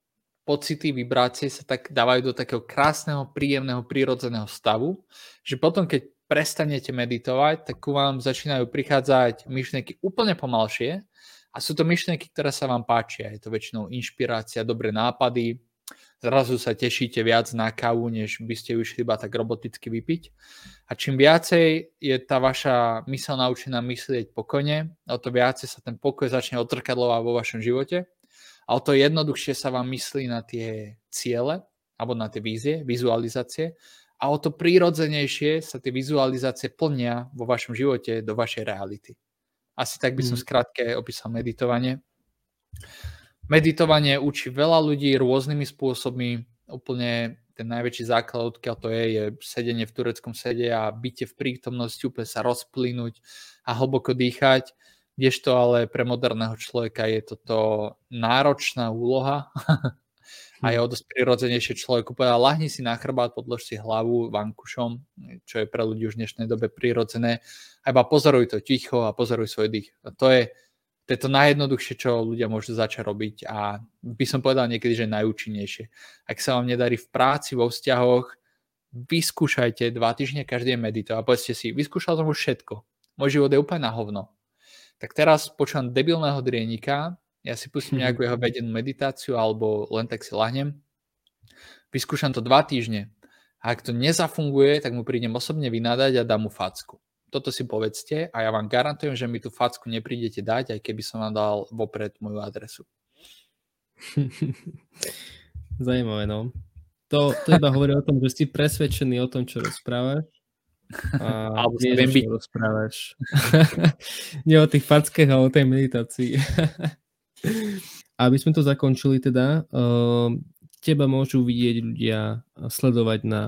pocity, vibrácie sa tak dávajú do takého krásneho, príjemného, prírodzeného stavu, že potom, keď prestanete meditovať, tak ku vám začínajú prichádzať myšlienky úplne pomalšie a sú to myšlienky, ktoré sa vám páčia. Je to väčšinou inšpirácia, dobré nápady, zrazu sa tešíte viac na kávu, než by ste ju išli iba tak roboticky vypiť. A čím viacej je tá vaša mysel naučená myslieť pokojne, o to viacej sa ten pokoj začne otrkadlovať vo vašom živote a o to jednoduchšie sa vám myslí na tie ciele alebo na tie vízie, vizualizácie a o to prírodzenejšie sa tie vizualizácie plnia vo vašom živote do vašej reality. Asi tak by som mm. skrátke opísal meditovanie. Meditovanie učí veľa ľudí rôznymi spôsobmi. Úplne ten najväčší základ, odkiaľ to je, je sedenie v tureckom sede a byte v prítomnosti, úplne sa rozplynúť a hlboko dýchať. Kdežto ale pre moderného človeka je toto náročná úloha a je o dosť prirodzenejšie človeku povedať, lahni si na chrbát, podlož si hlavu vankušom, čo je pre ľudí už v dnešnej dobe prirodzené a iba pozoruj to ticho a pozoruj svoj dých. A to je, to je to najjednoduchšie, čo ľudia môžu začať robiť a by som povedal niekedy, že najúčinnejšie. Ak sa vám nedarí v práci, vo vzťahoch, vyskúšajte dva týždne každý deň meditovať a povedzte si, vyskúšal som už všetko. Môj život je úplne na hovno tak teraz počúvam debilného drienika, ja si pustím mhm. nejakú jeho vedenú meditáciu alebo len tak si lahnem, vyskúšam to dva týždne a ak to nezafunguje, tak mu prídem osobne vynadať a dám mu facku. Toto si povedzte a ja vám garantujem, že mi tú facku neprídete dať, aj keby som vám dal vopred moju adresu. Zajímavé, no. To, to iba hovorí o tom, že si presvedčený o tom, čo rozprávaš a Alebo sa viem byť. rozprávaš. Nie o tých fackách, ale o tej meditácii. Aby sme to zakončili teda, uh, teba môžu vidieť ľudia, sledovať na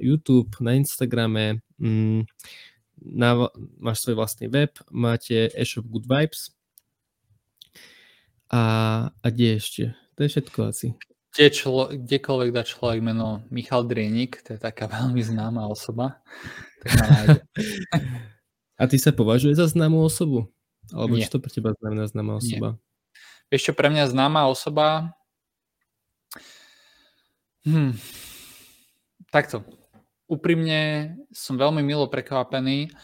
YouTube, na Instagrame, mm, na, máš svoj vlastný web, máte e-shop Good Vibes a, a kde ešte? To je všetko asi. Kde člo, kdekoľvek dá človek meno Michal Drienik, to je taká veľmi známa osoba, A ty sa považuje za známú osobu? Alebo Nie. čo to pre teba znamená známa osoba? Nie. Vieš čo, pre mňa známa osoba... Hm. Takto. Úprimne som veľmi milo prekvapený.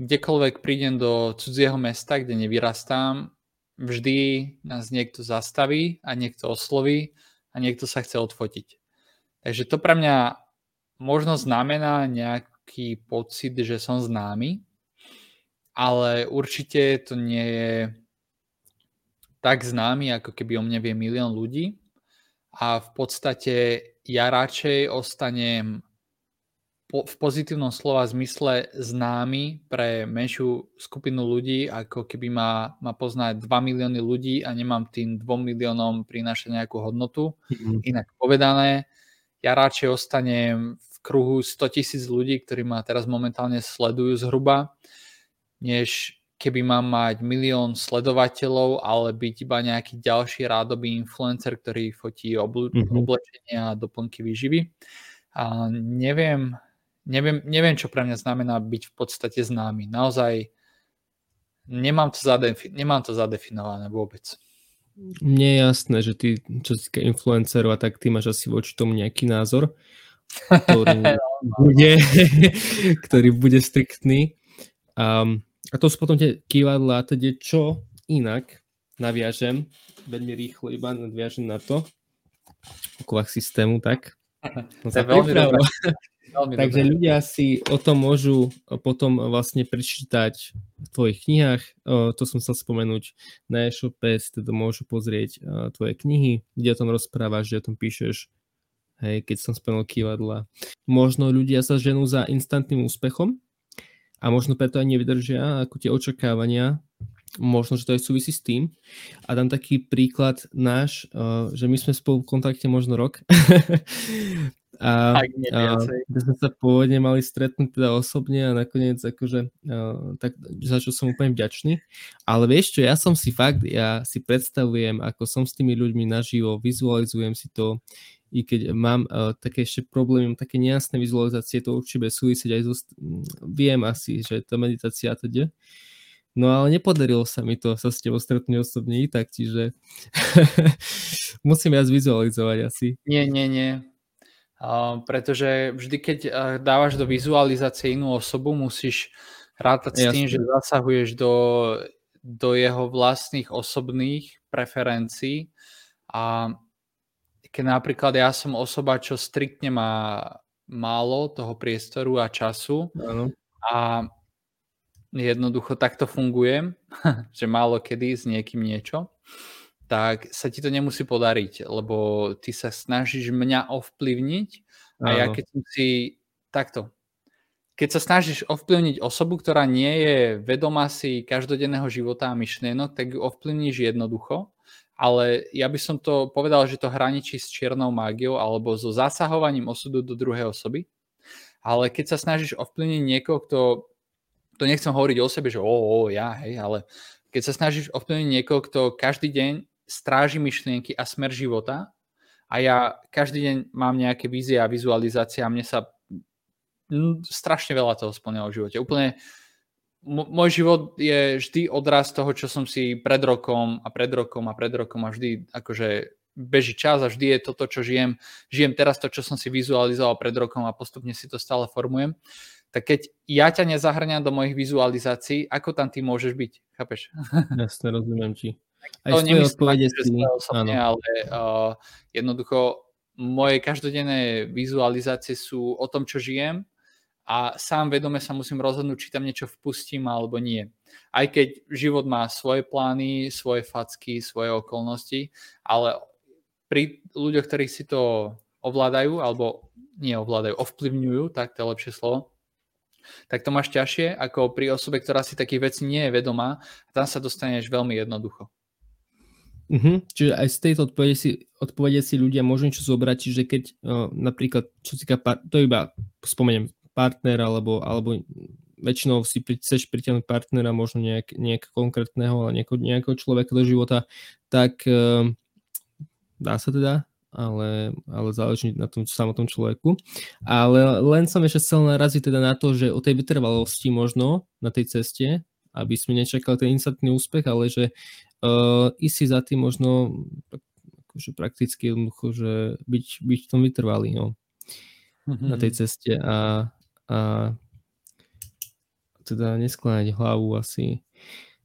Kdekoľvek prídem do cudzieho mesta, kde nevyrastám, vždy nás niekto zastaví a niekto osloví a niekto sa chce odfotiť. Takže to pre mňa možno znamená nejaký pocit, že som známy, ale určite to nie je tak známy, ako keby o mne vie milión ľudí. A v podstate ja radšej ostanem po, v pozitívnom slova zmysle známy pre menšiu skupinu ľudí, ako keby ma, ma poznať 2 milióny ľudí a nemám tým 2 miliónom prinášať nejakú hodnotu. Mm-hmm. Inak povedané, ja radšej ostanem v kruhu 100 tisíc ľudí, ktorí ma teraz momentálne sledujú zhruba, než keby mám mať milión sledovateľov, ale byť iba nejaký ďalší rádoby influencer, ktorý fotí mm-hmm. oblečenia a doplnky výživy. A neviem, neviem, neviem, čo pre mňa znamená byť v podstate známy. Naozaj nemám to, zadefi- nemám to zadefinované vôbec. Mne je jasné, že ty, čo sa týka influencerov a tak, ty máš asi voči tomu nejaký názor, ktorý bude, ktorý bude striktný. Um, a to sú potom tie kývadlá, teda čo inak naviažem, veľmi rýchlo iba nadviažem na to, okovách systému, tak. No, to je veľmi dobré. Veľmi Takže dobré. ľudia si o tom môžu potom vlastne prečítať v tvojich knihách. To som sa spomenúť na e-shope, teda môžu pozrieť tvoje knihy, kde o tom rozprávaš, kde o tom píšeš. Hej, keď som spomenul kývadla. Možno ľudia sa ženú za instantným úspechom, a možno preto aj nevydržia ako tie očakávania, možno, že to aj súvisí s tým. A dám taký príklad náš, že my sme spolu v kontakte možno rok. a, a sme sa pôvodne mali stretnúť teda osobne a nakoniec akože, uh, tak za čo som úplne vďačný. Ale vieš čo, ja som si fakt, ja si predstavujem, ako som s tými ľuďmi naživo, vizualizujem si to, i keď mám uh, také ešte problémy, také nejasné vizualizácie, to určite súvisieť aj so... Viem asi, že to meditácia a teda. No ale nepodarilo sa mi to sa s tebou stretnúť osobne i tak, čiže musím viac vizualizovať asi. Nie, nie, nie. Pretože vždy, keď uh, dávaš do vizualizácie inú osobu, musíš rátať Jasne. s tým, že zasahuješ do, do jeho vlastných osobných preferencií a keď napríklad ja som osoba, čo striktne má málo toho priestoru a času ano. a jednoducho takto fungujem, že málo kedy s niekým niečo, tak sa ti to nemusí podariť, lebo ty sa snažíš mňa ovplyvniť a ano. ja keď som si takto, keď sa snažíš ovplyvniť osobu, ktorá nie je vedomá si každodenného života a myšlienok, tak ju ovplyvníš jednoducho ale ja by som to povedal, že to hraničí s čiernou mágiou alebo so zasahovaním osudu do druhej osoby. Ale keď sa snažíš ovplyvniť niekoho, kto, to nechcem hovoriť o sebe, že o, o ja, hej, ale keď sa snažíš ovplyvniť niekoho, kto každý deň stráži myšlienky a smer života a ja každý deň mám nejaké vízie a vizualizácie a mne sa strašne veľa toho splnilo v živote. Úplne môj život je vždy odraz toho, čo som si pred rokom a pred rokom a pred rokom a vždy akože beží čas a vždy je toto, čo žijem. Žijem teraz to, čo som si vizualizoval pred rokom a postupne si to stále formujem. Tak keď ja ťa nezahrňam do mojich vizualizácií, ako tam ty môžeš byť? Chápeš? Jasne, rozumiem ti. Aj to nemyslím, odpovede si... Osobne, ale uh, jednoducho moje každodenné vizualizácie sú o tom, čo žijem a sám vedome sa musím rozhodnúť, či tam niečo vpustím alebo nie. Aj keď život má svoje plány, svoje facky, svoje okolnosti, ale pri ľuďoch, ktorí si to ovládajú, alebo nie ovládajú, ovplyvňujú, tak to je lepšie slovo, tak to máš ťažšie ako pri osobe, ktorá si takých vecí nie je vedomá a tam sa dostaneš veľmi jednoducho. Uh-huh. Čiže aj z tejto odpovede si, odpovede si ľudia môžu niečo zobrať, čiže keď uh, napríklad, čo si to iba spomeniem, partner alebo, alebo väčšinou si chceš pritiahnuť partnera, možno nejak, nejak konkrétneho, ale nejako, nejakého človeka do života, tak uh, dá sa teda, ale, ale záleží na tom samotnom človeku. Ale len som ešte chcel naraziť teda na to, že o tej vytrvalosti možno na tej ceste, aby sme nečakali ten instantný úspech, ale že uh, ísť si za tým možno akože prakticky jednoducho, že byť, byť v tom vytrvalý no, mm-hmm. na tej ceste a, a teda neskláňať hlavu asi.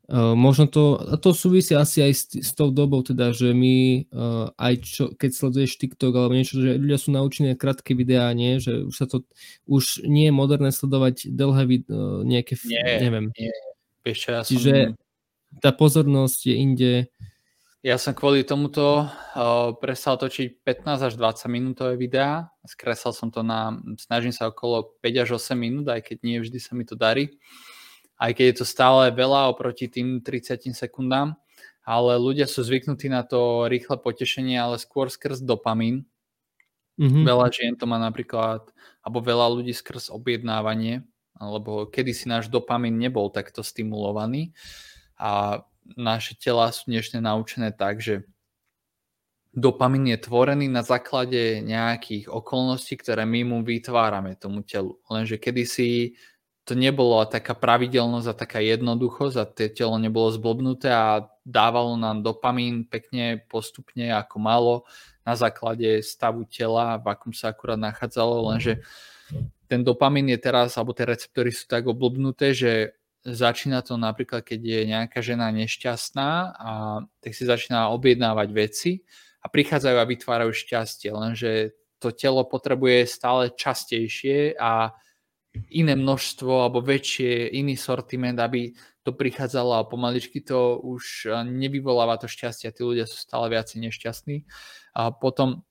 Uh, možno to, a to súvisí asi aj s, s tou dobou, teda, že my uh, aj čo, keď sleduješ TikTok alebo niečo, že ľudia sú naučení krátke videá, nie? že už sa to, už nie je moderné sledovať dlhé uh, nejaké, nie, neviem. Nie. Vieš čo, ja Čiže som... tá pozornosť je inde. Ja som kvôli tomuto uh, prestal točiť 15 až 20 minútové videá. Skresal som to na, snažím sa okolo 5 až 8 minút, aj keď nie vždy sa mi to darí aj keď je to stále veľa oproti tým 30 sekundám, ale ľudia sú zvyknutí na to rýchle potešenie, ale skôr skrz dopamín. Mm-hmm. Veľa žien to má napríklad, alebo veľa ľudí skrz objednávanie, alebo kedysi náš dopamín nebol takto stimulovaný a naše tela sú dnešne naučené tak, že dopamín je tvorený na základe nejakých okolností, ktoré my mu vytvárame tomu telu. Lenže kedysi to nebolo taká pravidelnosť a taká jednoduchosť a tie telo nebolo zblbnuté a dávalo nám dopamín pekne postupne ako malo na základe stavu tela, v akom sa akurát nachádzalo, lenže ten dopamín je teraz, alebo tie receptory sú tak oblbnuté, že začína to napríklad, keď je nejaká žena nešťastná a tak si začína objednávať veci a prichádzajú a vytvárajú šťastie, lenže to telo potrebuje stále častejšie a iné množstvo alebo väčšie, iný sortiment, aby to prichádzalo a pomaličky to už nevyvoláva to šťastie a tí ľudia sú stále viacej nešťastní. A potom,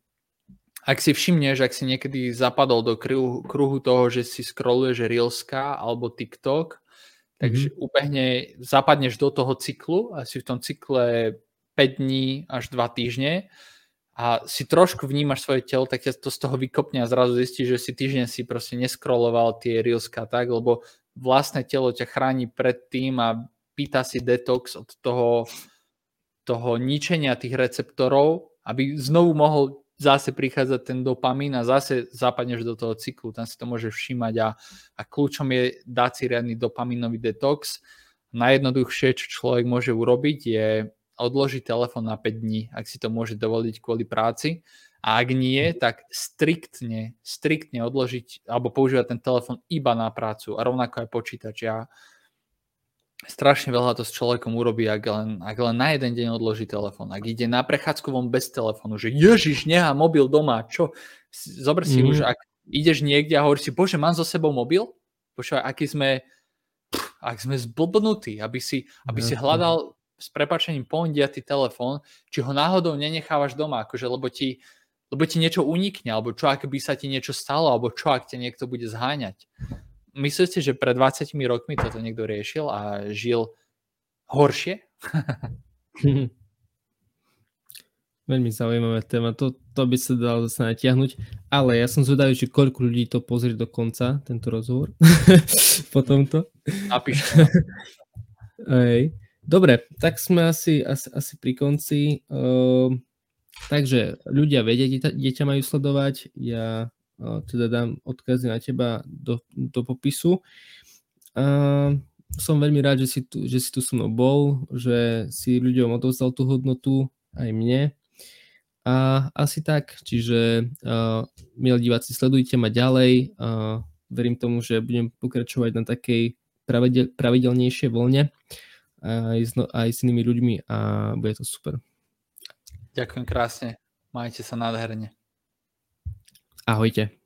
ak si všimneš, ak si niekedy zapadol do kruhu, kruhu toho, že si scrolluješ Reelska alebo TikTok, takže mm-hmm. ubehne, zapadneš do toho cyklu a si v tom cykle 5 dní až 2 týždne a si trošku vnímaš svoje telo, tak ťa to z toho vykopne a zrazu zistíš, že si týždeň si proste neskroloval tie reelska tak, lebo vlastné telo ťa chráni pred tým a pýta si detox od toho, toho ničenia tých receptorov, aby znovu mohol zase prichádzať ten dopamín a zase zapadneš do toho cyklu, tam si to môžeš všímať a, a kľúčom je dať si riadny dopamínový detox. Najjednoduchšie, čo človek môže urobiť, je odložiť telefón na 5 dní, ak si to môže dovoliť kvôli práci. A ak nie, tak striktne, striktne odložiť alebo používať ten telefón iba na prácu a rovnako aj počítač. Ja strašne veľa to s človekom urobí, ak len, ak len na jeden deň odloží telefón. Ak ide na prechádzku von bez telefónu, že ježiš, nechá mobil doma, čo? Zober si mm. už, ak ideš niekde a hovoríš si, bože, mám so sebou mobil? Počúvaj, aký sme, pff, ak sme zblbnutí, aby si, aby si hľadal s prepačením pondiatý telefón, či ho náhodou nenechávaš doma, akože, lebo ti, lebo ti niečo unikne, alebo čo ak by sa ti niečo stalo, alebo čo ak ťa niekto bude zháňať. Myslíte, že pred 20 rokmi toto niekto riešil a žil horšie? Veľmi zaujímavé téma, to, to by sa dalo zase natiahnuť, ale ja som zvedavý, že koľko ľudí to pozrie do konca, tento rozhovor, po tomto. Napíšte. Hej. Dobre, tak sme asi, asi, asi pri konci. Uh, takže ľudia vedia, kde dieťa majú sledovať. Ja teda dám odkazy na teba do, do popisu. Uh, som veľmi rád, že si, tu, že si tu so mnou bol, že si ľuďom odovzdal tú hodnotu, aj mne. A asi tak, čiže uh, milí diváci, sledujte ma ďalej. Uh, verím tomu, že budem pokračovať na takej pravidel, pravidelnejšej voľne aj s, no, aj s inými ľuďmi a bude to super. Ďakujem krásne. Majte sa nádherne. Ahojte.